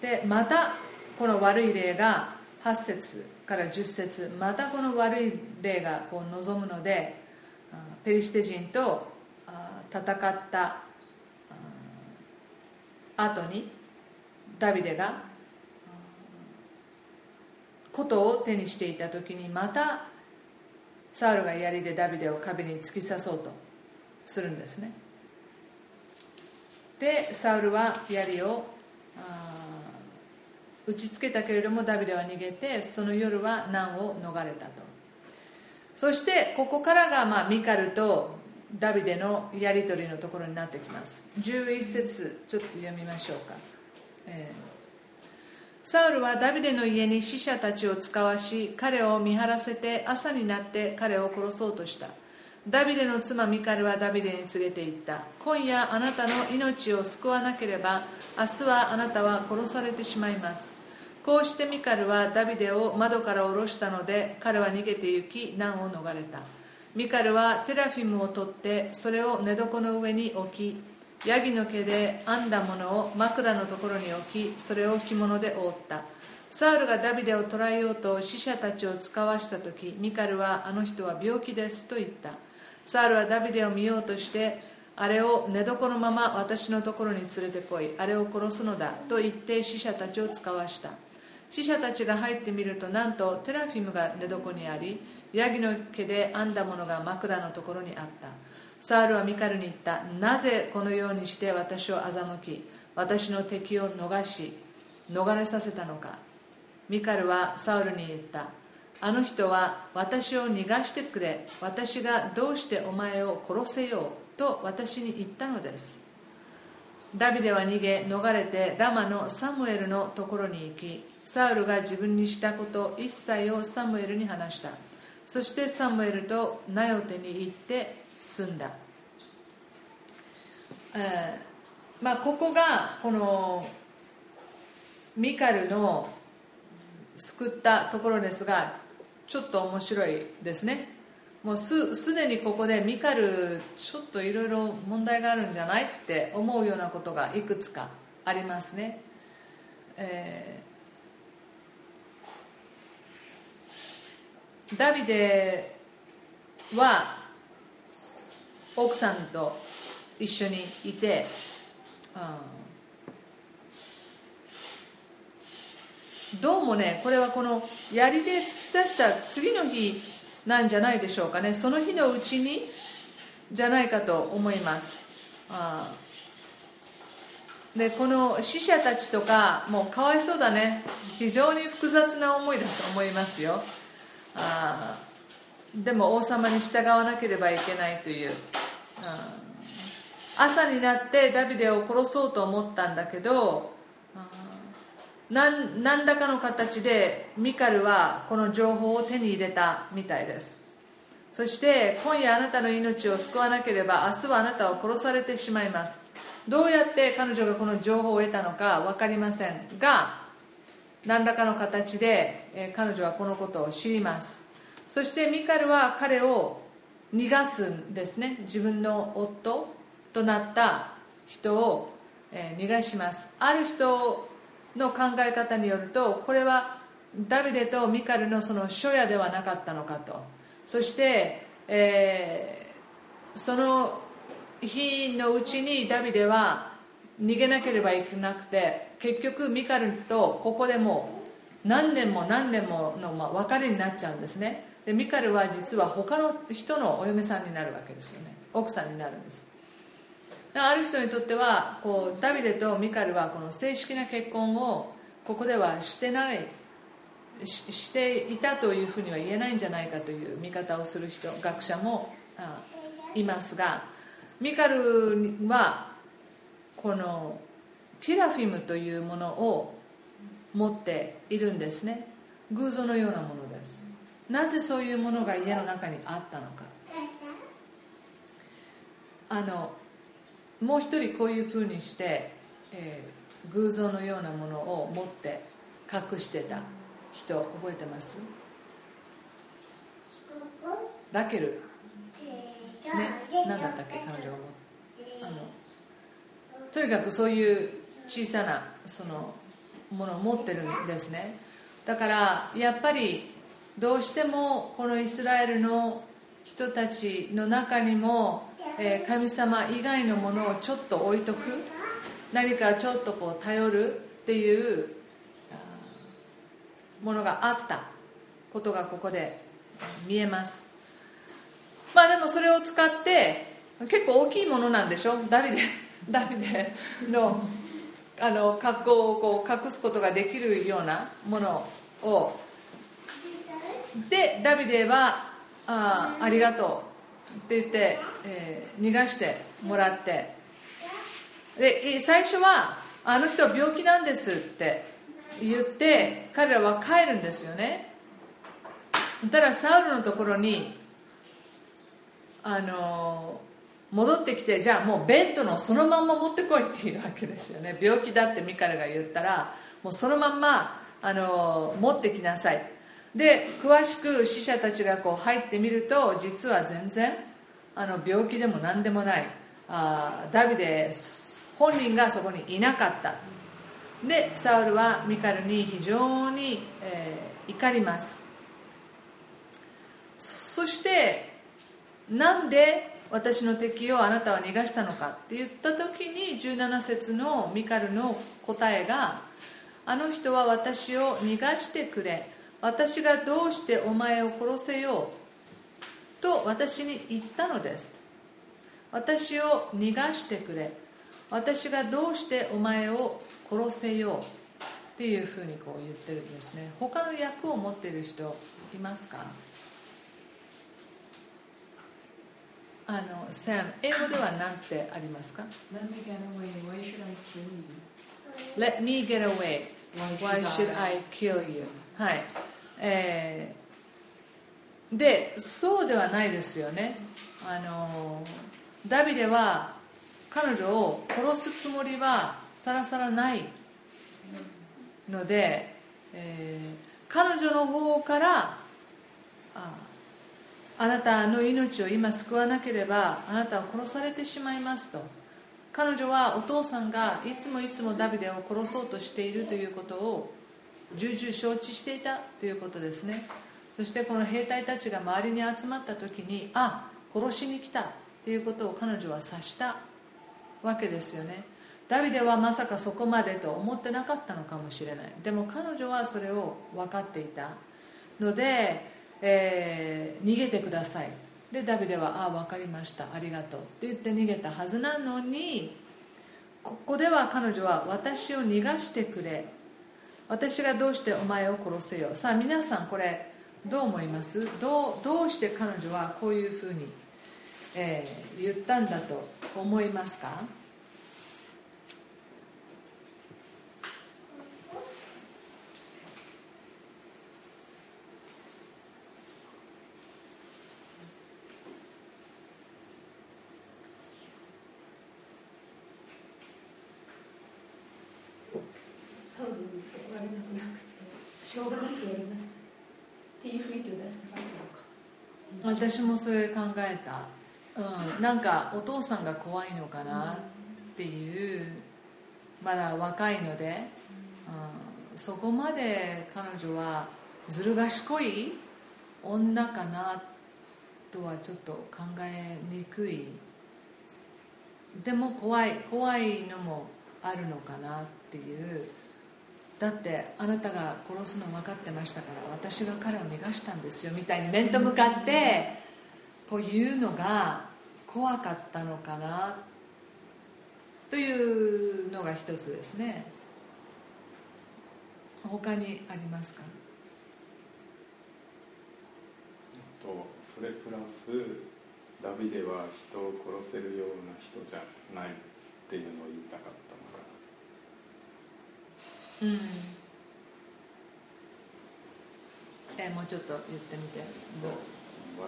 でまたこの悪い例が8節から10節またこの悪い例がこう望むのでペリシテ人と戦った後にダビデが琴を手にしていた時にまたサウルが槍でダビデを壁に突き刺そうとするんですね。でサウルは槍を打ちつけたけれどもダビデは逃げてその夜は難を逃れたと。そしてここからがまあミカルとダビデのやり取りのところになってきます。11節ちょっと読みましょうか、えー、サウルはダビデの家に死者たちを使わし彼を見張らせて朝になって彼を殺そうとした。ダビデの妻ミカルはダビデに告げていった。今夜あなたの命を救わなければ明日はあなたは殺されてしまいます。こうしてミカルはダビデを窓から下ろしたので彼は逃げて行き難を逃れた。ミカルはテラフィムを取ってそれを寝床の上に置きヤギの毛で編んだものを枕のところに置きそれを着物で覆った。サウルがダビデを捕らえようと死者たちを使わした時ミカルはあの人は病気ですと言った。サウルはダビデを見ようとしてあれを寝床のまま私のところに連れてこい。あれを殺すのだと言って死者たちを使わした。死者たちが入ってみるとなんとテラフィムが寝床にありヤギの毛で編んだものが枕のところにあった。サウルはミカルに言った。なぜこのようにして私を欺き私の敵を逃し逃れさせたのか。ミカルはサウルに言った。あの人は私を逃がしてくれ。私がどうしてお前を殺せよう。と私に言ったのです。ダビデは逃げ逃れてラマのサムエルのところに行きサウルが自分にしたこと一切をサムエルに話した。そしてサムエルとナヨテに行って住んだ、えーまあ、ここがこのミカルの救ったところですがちょっと面白いですね。もうすでにここでミカルちょっといろいろ問題があるんじゃないって思うようなことがいくつかありますね、えダビデは奥さんと一緒にいて、うん、どうもねこれはこの槍で突き刺した次の日なんじゃないでしょうかね。その日のうちにじゃないかと思います。あでこの死者たちとかもうかわいそうだね。非常に複雑な思いだと思いますよ。あでも王様に従わなければいけないという。朝になってダビデを殺そうと思ったんだけど何何らかの形でミカルはこの情報を手に入れたみたいです。そして今夜あなたの命を救わなければ明日はあなたは殺されてしまいます。どうやって彼女がこの情報を得たのか分かりませんが何らかの形で彼女はこのことを知ります。そしてミカルは彼を逃がすんですね。自分の夫となった人を逃がします。ある人の考え方によるとこれはダビデとミカルのその初夜ではなかったのかと。そして、えー、その日のうちにダビデは逃げなければいけなくて結局ミカルとここでもう何年も何年もの別れになっちゃうんですね。でミカルは実は他の人のお嫁さんになるわけですよね。奥さんになるんです。ある人にとってはこうダビデとミカルはこの正式な結婚をここではしてないししていたというふうには言えないんじゃないかという見方をする人学者もいますがミカルはこのティラフィムというものを持っているんですね。偶像のようなものです。なぜそういうものが家の中にあったのか。あのもう一人こういうふうにして、えー、偶像のようなものを持って隠してた人覚えてます？ラケル。ね。何だったっけ？彼女があのとにかくそういう小さなそのものを持ってるんですね。だからやっぱりどうしてもこのイスラエルの人たちの中にも、え神様以外のものをちょっと置いとく。何かちょっとこう頼るっていうものがあった。ことがここで見えます。まあでもそれを使って結構大きいものなんでしょ？ダビデ。ダビデのあの格好をこう隠すことができるようなものを。でダビデはあありがとうって言って、えー、逃がしてもらって。で最初はあの人は病気なんですって言って彼らは帰るんですよね。ただサウルのところにあの戻ってきてじゃあもうベッドのそのまんま持ってこいっていうわけですよね。病気だってミカルが言ったらもうそのまんまあの持ってきなさい。で詳しく死者たちがこう入ってみると実は全然あの病気でも何でもない。あダビデ本人がそこにいなかった。でサウルはミカルに非常に、えー、怒ります。そしてなんで私の敵をあなたは逃がしたのかって言った時に17節のミカルの答えがあの人は私を逃がしてくれ私がどうしてお前を殺せようと私に言ったのです。私を逃がしてくれ私がどうしてお前を殺せようっていうふうにこう言ってるんですね。他の役を持ってる人いますか？あの、サム、英語では何てありますか？Let me get away. Why should I kill you? Let me get away. Why should I kill you? はい。えー、で、そうではないですよね。あの、ダビデは彼女を殺すつもりはさらさらないので、えー、彼女の方からああなたの命を今救わなければあなたは殺されてしまいますと。彼女はお父さんがいつもいつもダビデを殺そうとしているということを重々承知していたということですね。そしてこの兵隊たちが周りに集まった時にあ殺しに来たということを彼女は察したわけですよね。ダビデはまさかそこまでと思ってなかったのかもしれない。でも彼女はそれを分かっていた。ので、えー、逃げてください。でダビデは「ああ分かりました。ありがとう」って言って逃げたはずなのにここでは彼女は「私を逃がしてくれ」私がどうしてお前を殺せよ。さあ皆さんこれどう思います？どうどうして彼女はこういうふうに、えー、言ったんだと思いますかサウルに終われなくなくてしょうがなくやりました。っていう雰囲気を出したかったのか。私もそれ考えた、うん、なんかお父さんが怖いのかなっていうまだ若いので、うん、そこまで彼女はずる賢い女かなとはちょっと考えにくい。でも怖い怖いのもあるのかなっていう。だってあなたが殺すの分かってましたから私が彼を逃がしたんですよみたいに面と向かってこう言うのが怖かったのかなというのが一つですね。他にありますか？とそれプラスダビデは人を殺せるような人じゃないっていうのを言いたかったうん。えもうちょっと言ってみて。どう？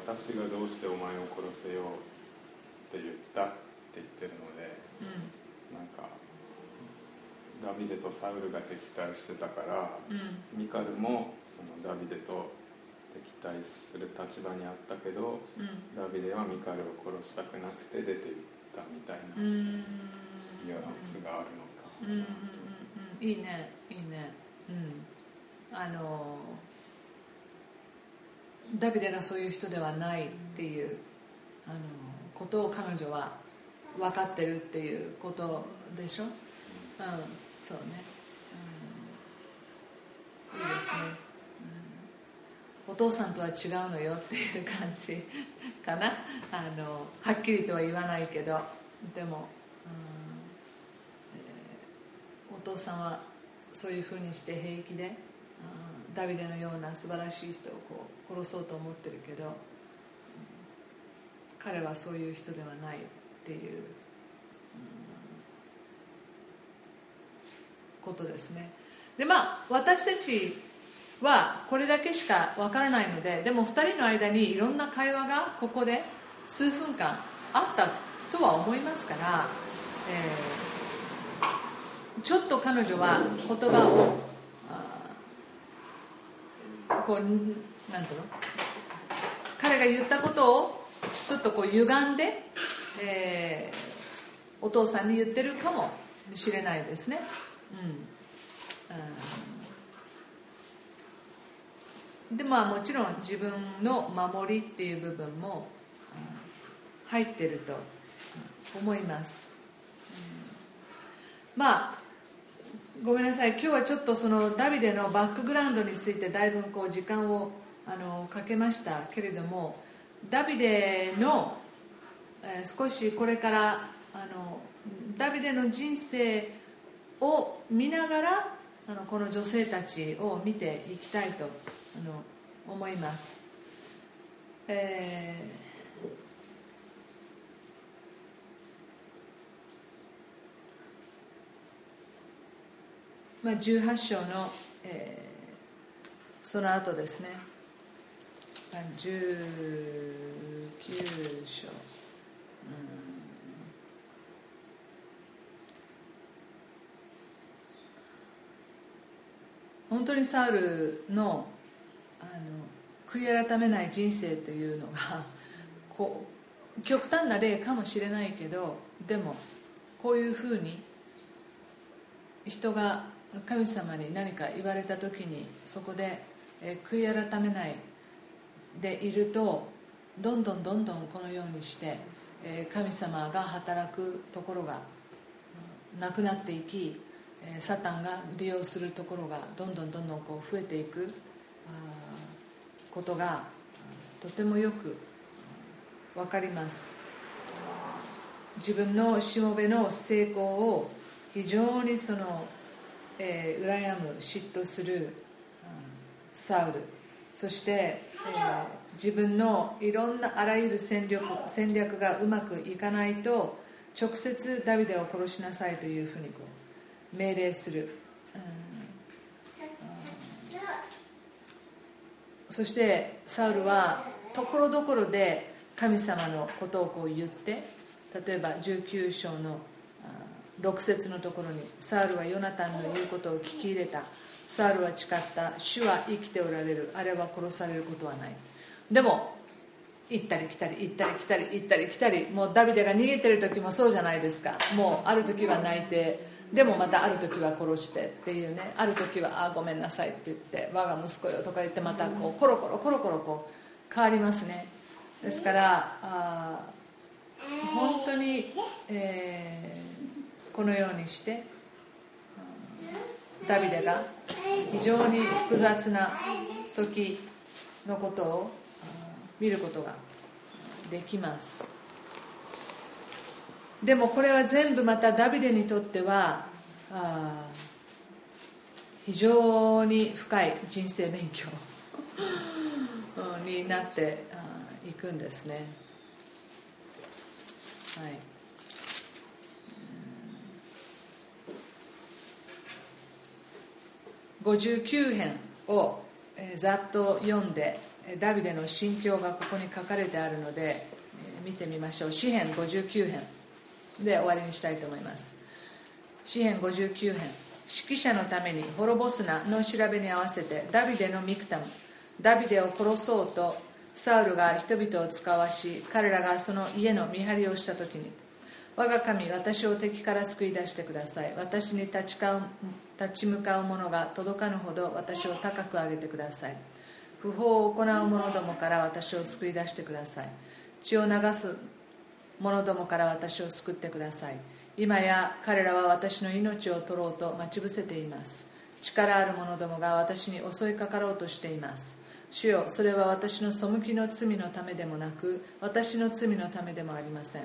私がどうしてお前を殺せようって言ったって言ってるのでうん。なんかダビデとサウルが敵対してたからうん。ミカルもそのダビデと敵対する立場にあったけどうん。ダビデはミカルを殺したくなくて出て行ったみたいなうん。ニュアンスがあるのかうんうんうんうんいいねいいね。うん。あのダビデがそういう人ではないっていうあのことを彼女は分かってるっていうことでしょ？うん。そうね、うん、いいですね、うん、お父さんとは違うのよっていう感じかな。あのはっきりとは言わないけど。でも、うん。お父さんはそういうふうにして平気でダビデのような素晴らしい人をこう殺そうと思ってるけど、彼はそういう人ではないっていう、ことですね。でまあ私たちはこれだけしかわからないのででも2人の間にいろんな会話がここで数分間あったとは思いますから、えーちょっと彼女は言葉をこうなんていうの？彼が言ったことをちょっとこう歪んで、えーお父さんに言ってるかもしれないですね。うん。でまあもちろん自分の守りっていう部分も入ってると思います、まあごめんなさい。今日はちょっとそのダビデのバックグラウンドについてだいぶこう時間をあのかけましたけれどもダビデの、えー少しこれからあのダビデの人生を見ながらあのこの女性たちを見ていきたいとあの思います、えーまあ、18章の、えーその後ですね。19章。本当にサウルのあの悔い改めない人生というのがこう極端な例かもしれないけどでもこういうふうに人が神様に何か言われた時にそこで、え悔い改めないでいるとどんどんどんどんこのようにして、え神様が働くところがなくなっていき、えサタンが利用するところがどんどんどんどんこう増えていくことがとてもよく分かります。自分のしもべの成功を非常にその、えー羨む嫉妬する、サウル。そして、えー自分のいろんなあらゆる戦略戦略がうまくいかないと直接ダビデを殺しなさいというふうにこう命令する、うん。そしてサウルはところどころで神様のことをこう言って例えば19章の6節のところにサウルはヨナタンの言うことを聞き入れた。サウルは誓った。主は生きておられる。あれは殺されることはない。でも行ったり来たり行ったり来たり行ったり来たりもうダビデが逃げてる時もそうじゃないですか。もうある時は泣いてでもまたある時は殺してっていうね。ある時は「あごめんなさい」って言って「我が息子よ」とか言ってまたこうコロコロコロコロこう変わりますね。ですからあ本当に、えーこのようにしてダビデが非常に複雑な時のことを見ることができます。でもこれは全部またダビデにとっては非常に深い人生勉強 になっていくんですね。はい。59編をざっと読んでダビデの心境がここに書かれてあるので見てみましょう。詩編59編。で終わりにしたいと思います。詩編59編。指揮者のために滅ぼすなの調べに合わせてダビデのミクタム。ダビデを殺そうとサウルが人々を使わし彼らがその家の見張りをした時に我が神私を敵から救い出してください。私に立ちかう立ち向かう者が届かぬほど私を高く上げてください。不法を行う者どもから私を救い出してください。血を流す者どもから私を救ってください。今や彼らは私の命を取ろうと待ち伏せています。力ある者どもが私に襲いかかろうとしています。主よそれは私の背きの罪のためでもなく私の罪のためでもありません。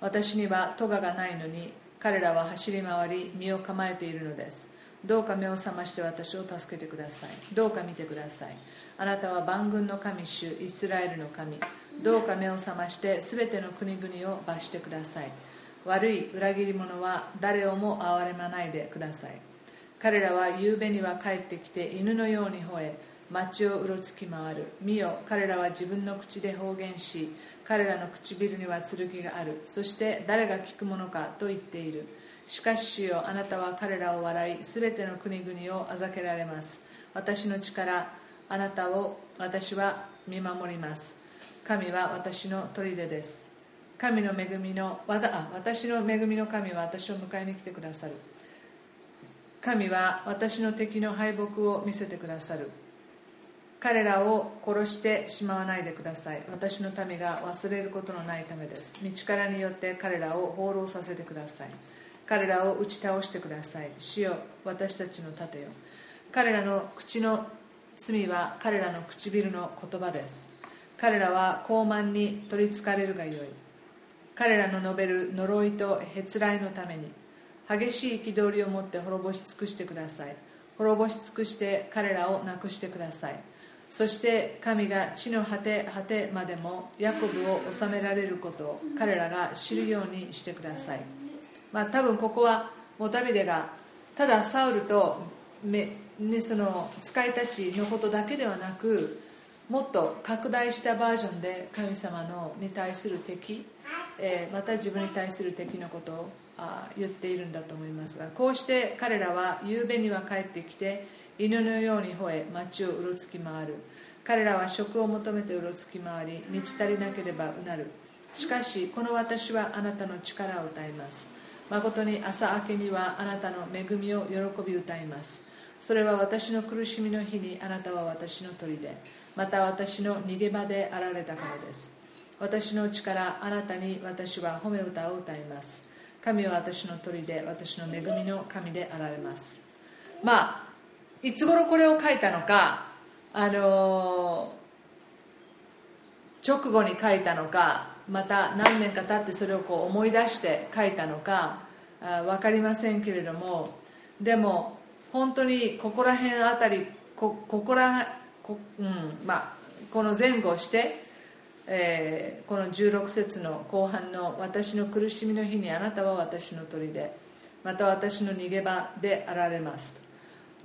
私には咎がないのに彼らは走り回り身を構えているのです。どうか目を覚まして私を助けてください。どうか見てください。あなたは万軍の神主イスラエルの神。どうか目を覚まして全ての国々を罰してください。悪い裏切り者は誰をも憐れまないでください。彼らは夕べには帰ってきて犬のように吠え街をうろつき回る。見よ彼らは自分の口で方言し彼らの唇には剣がある。そして誰が聞くものかと言っている。しかし主よあなたは彼らを笑いすべての国々をあざけられます。私の力あなたを私は見守ります。神は私の砦です。神の恵みのわたあ私の恵みの神は私を迎えに来てくださる。神は私の敵の敗北を見せてくださる。彼らを殺してしまわないでください。私の民が忘れることのないためです。道からによって彼らを放浪させてください。彼らを打ち倒してください。主よ私たちの盾よ。彼らの口の罪は彼らの唇の言葉です。彼らは傲慢に取りつかれるがよい。彼らの述べる呪いとへつらいのために。激しい憤りを持って滅ぼし尽くしてください。滅ぼし尽くして彼らをなくしてください。そして神が地の果て果てまでもヤコブを治められることを彼らが知るようにしてください。まあ多分ここはもうダビデがただサウルとめ、ね、その使いたちのことだけではなくもっと拡大したバージョンで神様のに対する敵、えーまた自分に対する敵のことをあ言っているんだと思いますがこうして彼らは夕べには帰ってきて犬のように吠え町をうろつき回る。彼らは食を求めてうろつき回り満ち足りなければうなる。しかしこの私はあなたの力を歌います。誠に朝明けにはあなたの恵みを喜び歌います。それは私の苦しみの日にあなたは私の砦。また私の逃げ場であられたからです。私の力あなたに私は褒め歌を歌います。神は私の砦私の恵みの神であられます。まあいつ頃これを書いたのかあの直後に書いたのかまた何年か経ってそれをこう思い出して書いたのか分かりませんけれどもでも本当にここら辺あたりここらこ,、うんまあ、この前後して、えー、この16節の後半の「私の苦しみの日にあなたは私の鳥でまた私の逃げ場であられます」と。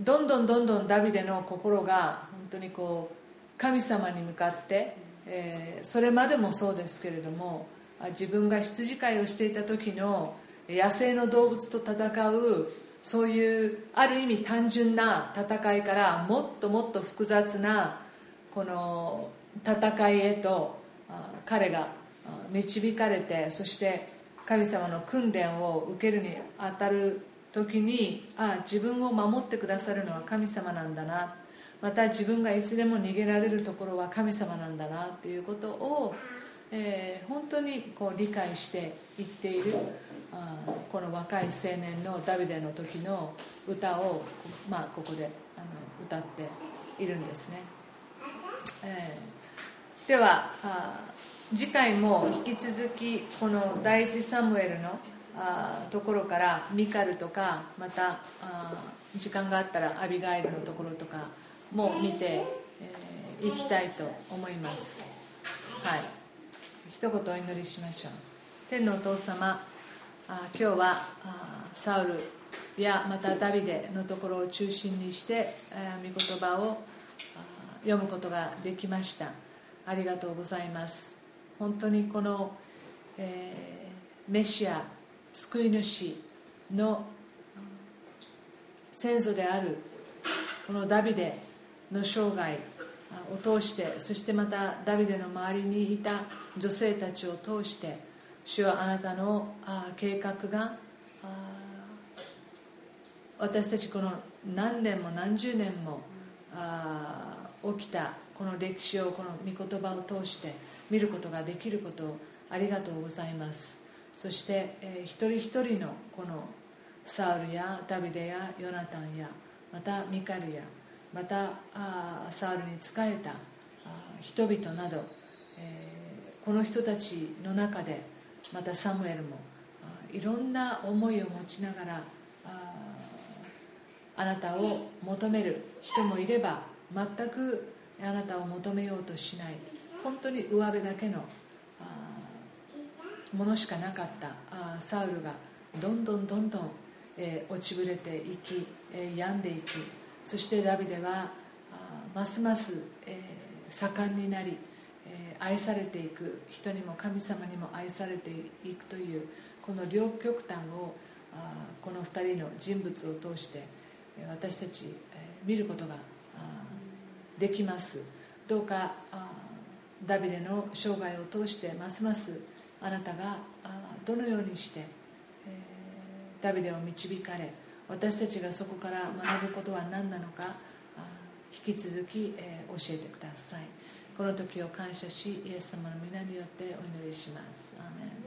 どんどんどんどんダビデの心が本当にこう神様に向かってえー、それまでもそうですけれども自分が羊飼いをしていた時の野生の動物と戦うそういうある意味単純な戦いからもっともっと複雑なこの戦いへと彼が導かれてそして神様の訓練を受けるにあたる時にあ自分を守ってくださるのは神様なんだな。また自分がいつでも逃げられるところは神様なんだなということを、えー、本当にこう理解していっているあこの若い青年のダビデの時の歌を、まあ、ここであの歌っているんですね、えー、では次回も引き続きこの第一サムエルのあところからミカルとかまたあ時間があったらアビガイルのところとかも見てい、えー、きたいと思います。はい。一言お祈りしましょう。天のお父様あ今日はあサウルやまたダビデのところを中心にして、えー、御言葉を読むことができました。ありがとうございます。本当にこの、えー、メシア救い主の先祖であるこのダビデの生涯を通してそしてまたダビデの周りにいた女性たちを通して主はあなたの計画が私たちこの何年も何十年も起きたこの歴史をこの御言葉を通して見ることができることをありがとうございます。そして、えー、一人一人のこのサウルやダビデやヨナタンやまたミカルやまたあサウルに仕えた人々など、えー、この人たちの中でまたサムエルもいろんな思いを持ちながらああなたを求める人もいれば全くあなたを求めようとしない。本当に上辺だけのものしかなかった。あサウルがどんどんどんどん、えー、落ちぶれていき、えー、病んでいき。そしてダビデはますます、えー、盛んになり、え、愛されていく。人にも神様にも愛されていくというこの両極端をあこの2人の人物を通して私たち、え、見ることができます。どうかダビデの生涯を通してますますあなたがどのようにして、えダビデを導かれ私たちがそこから学ぶことは何なのか引き続き、え教えてください。この時を感謝しイエス様の皆によってお祈りします。アメン。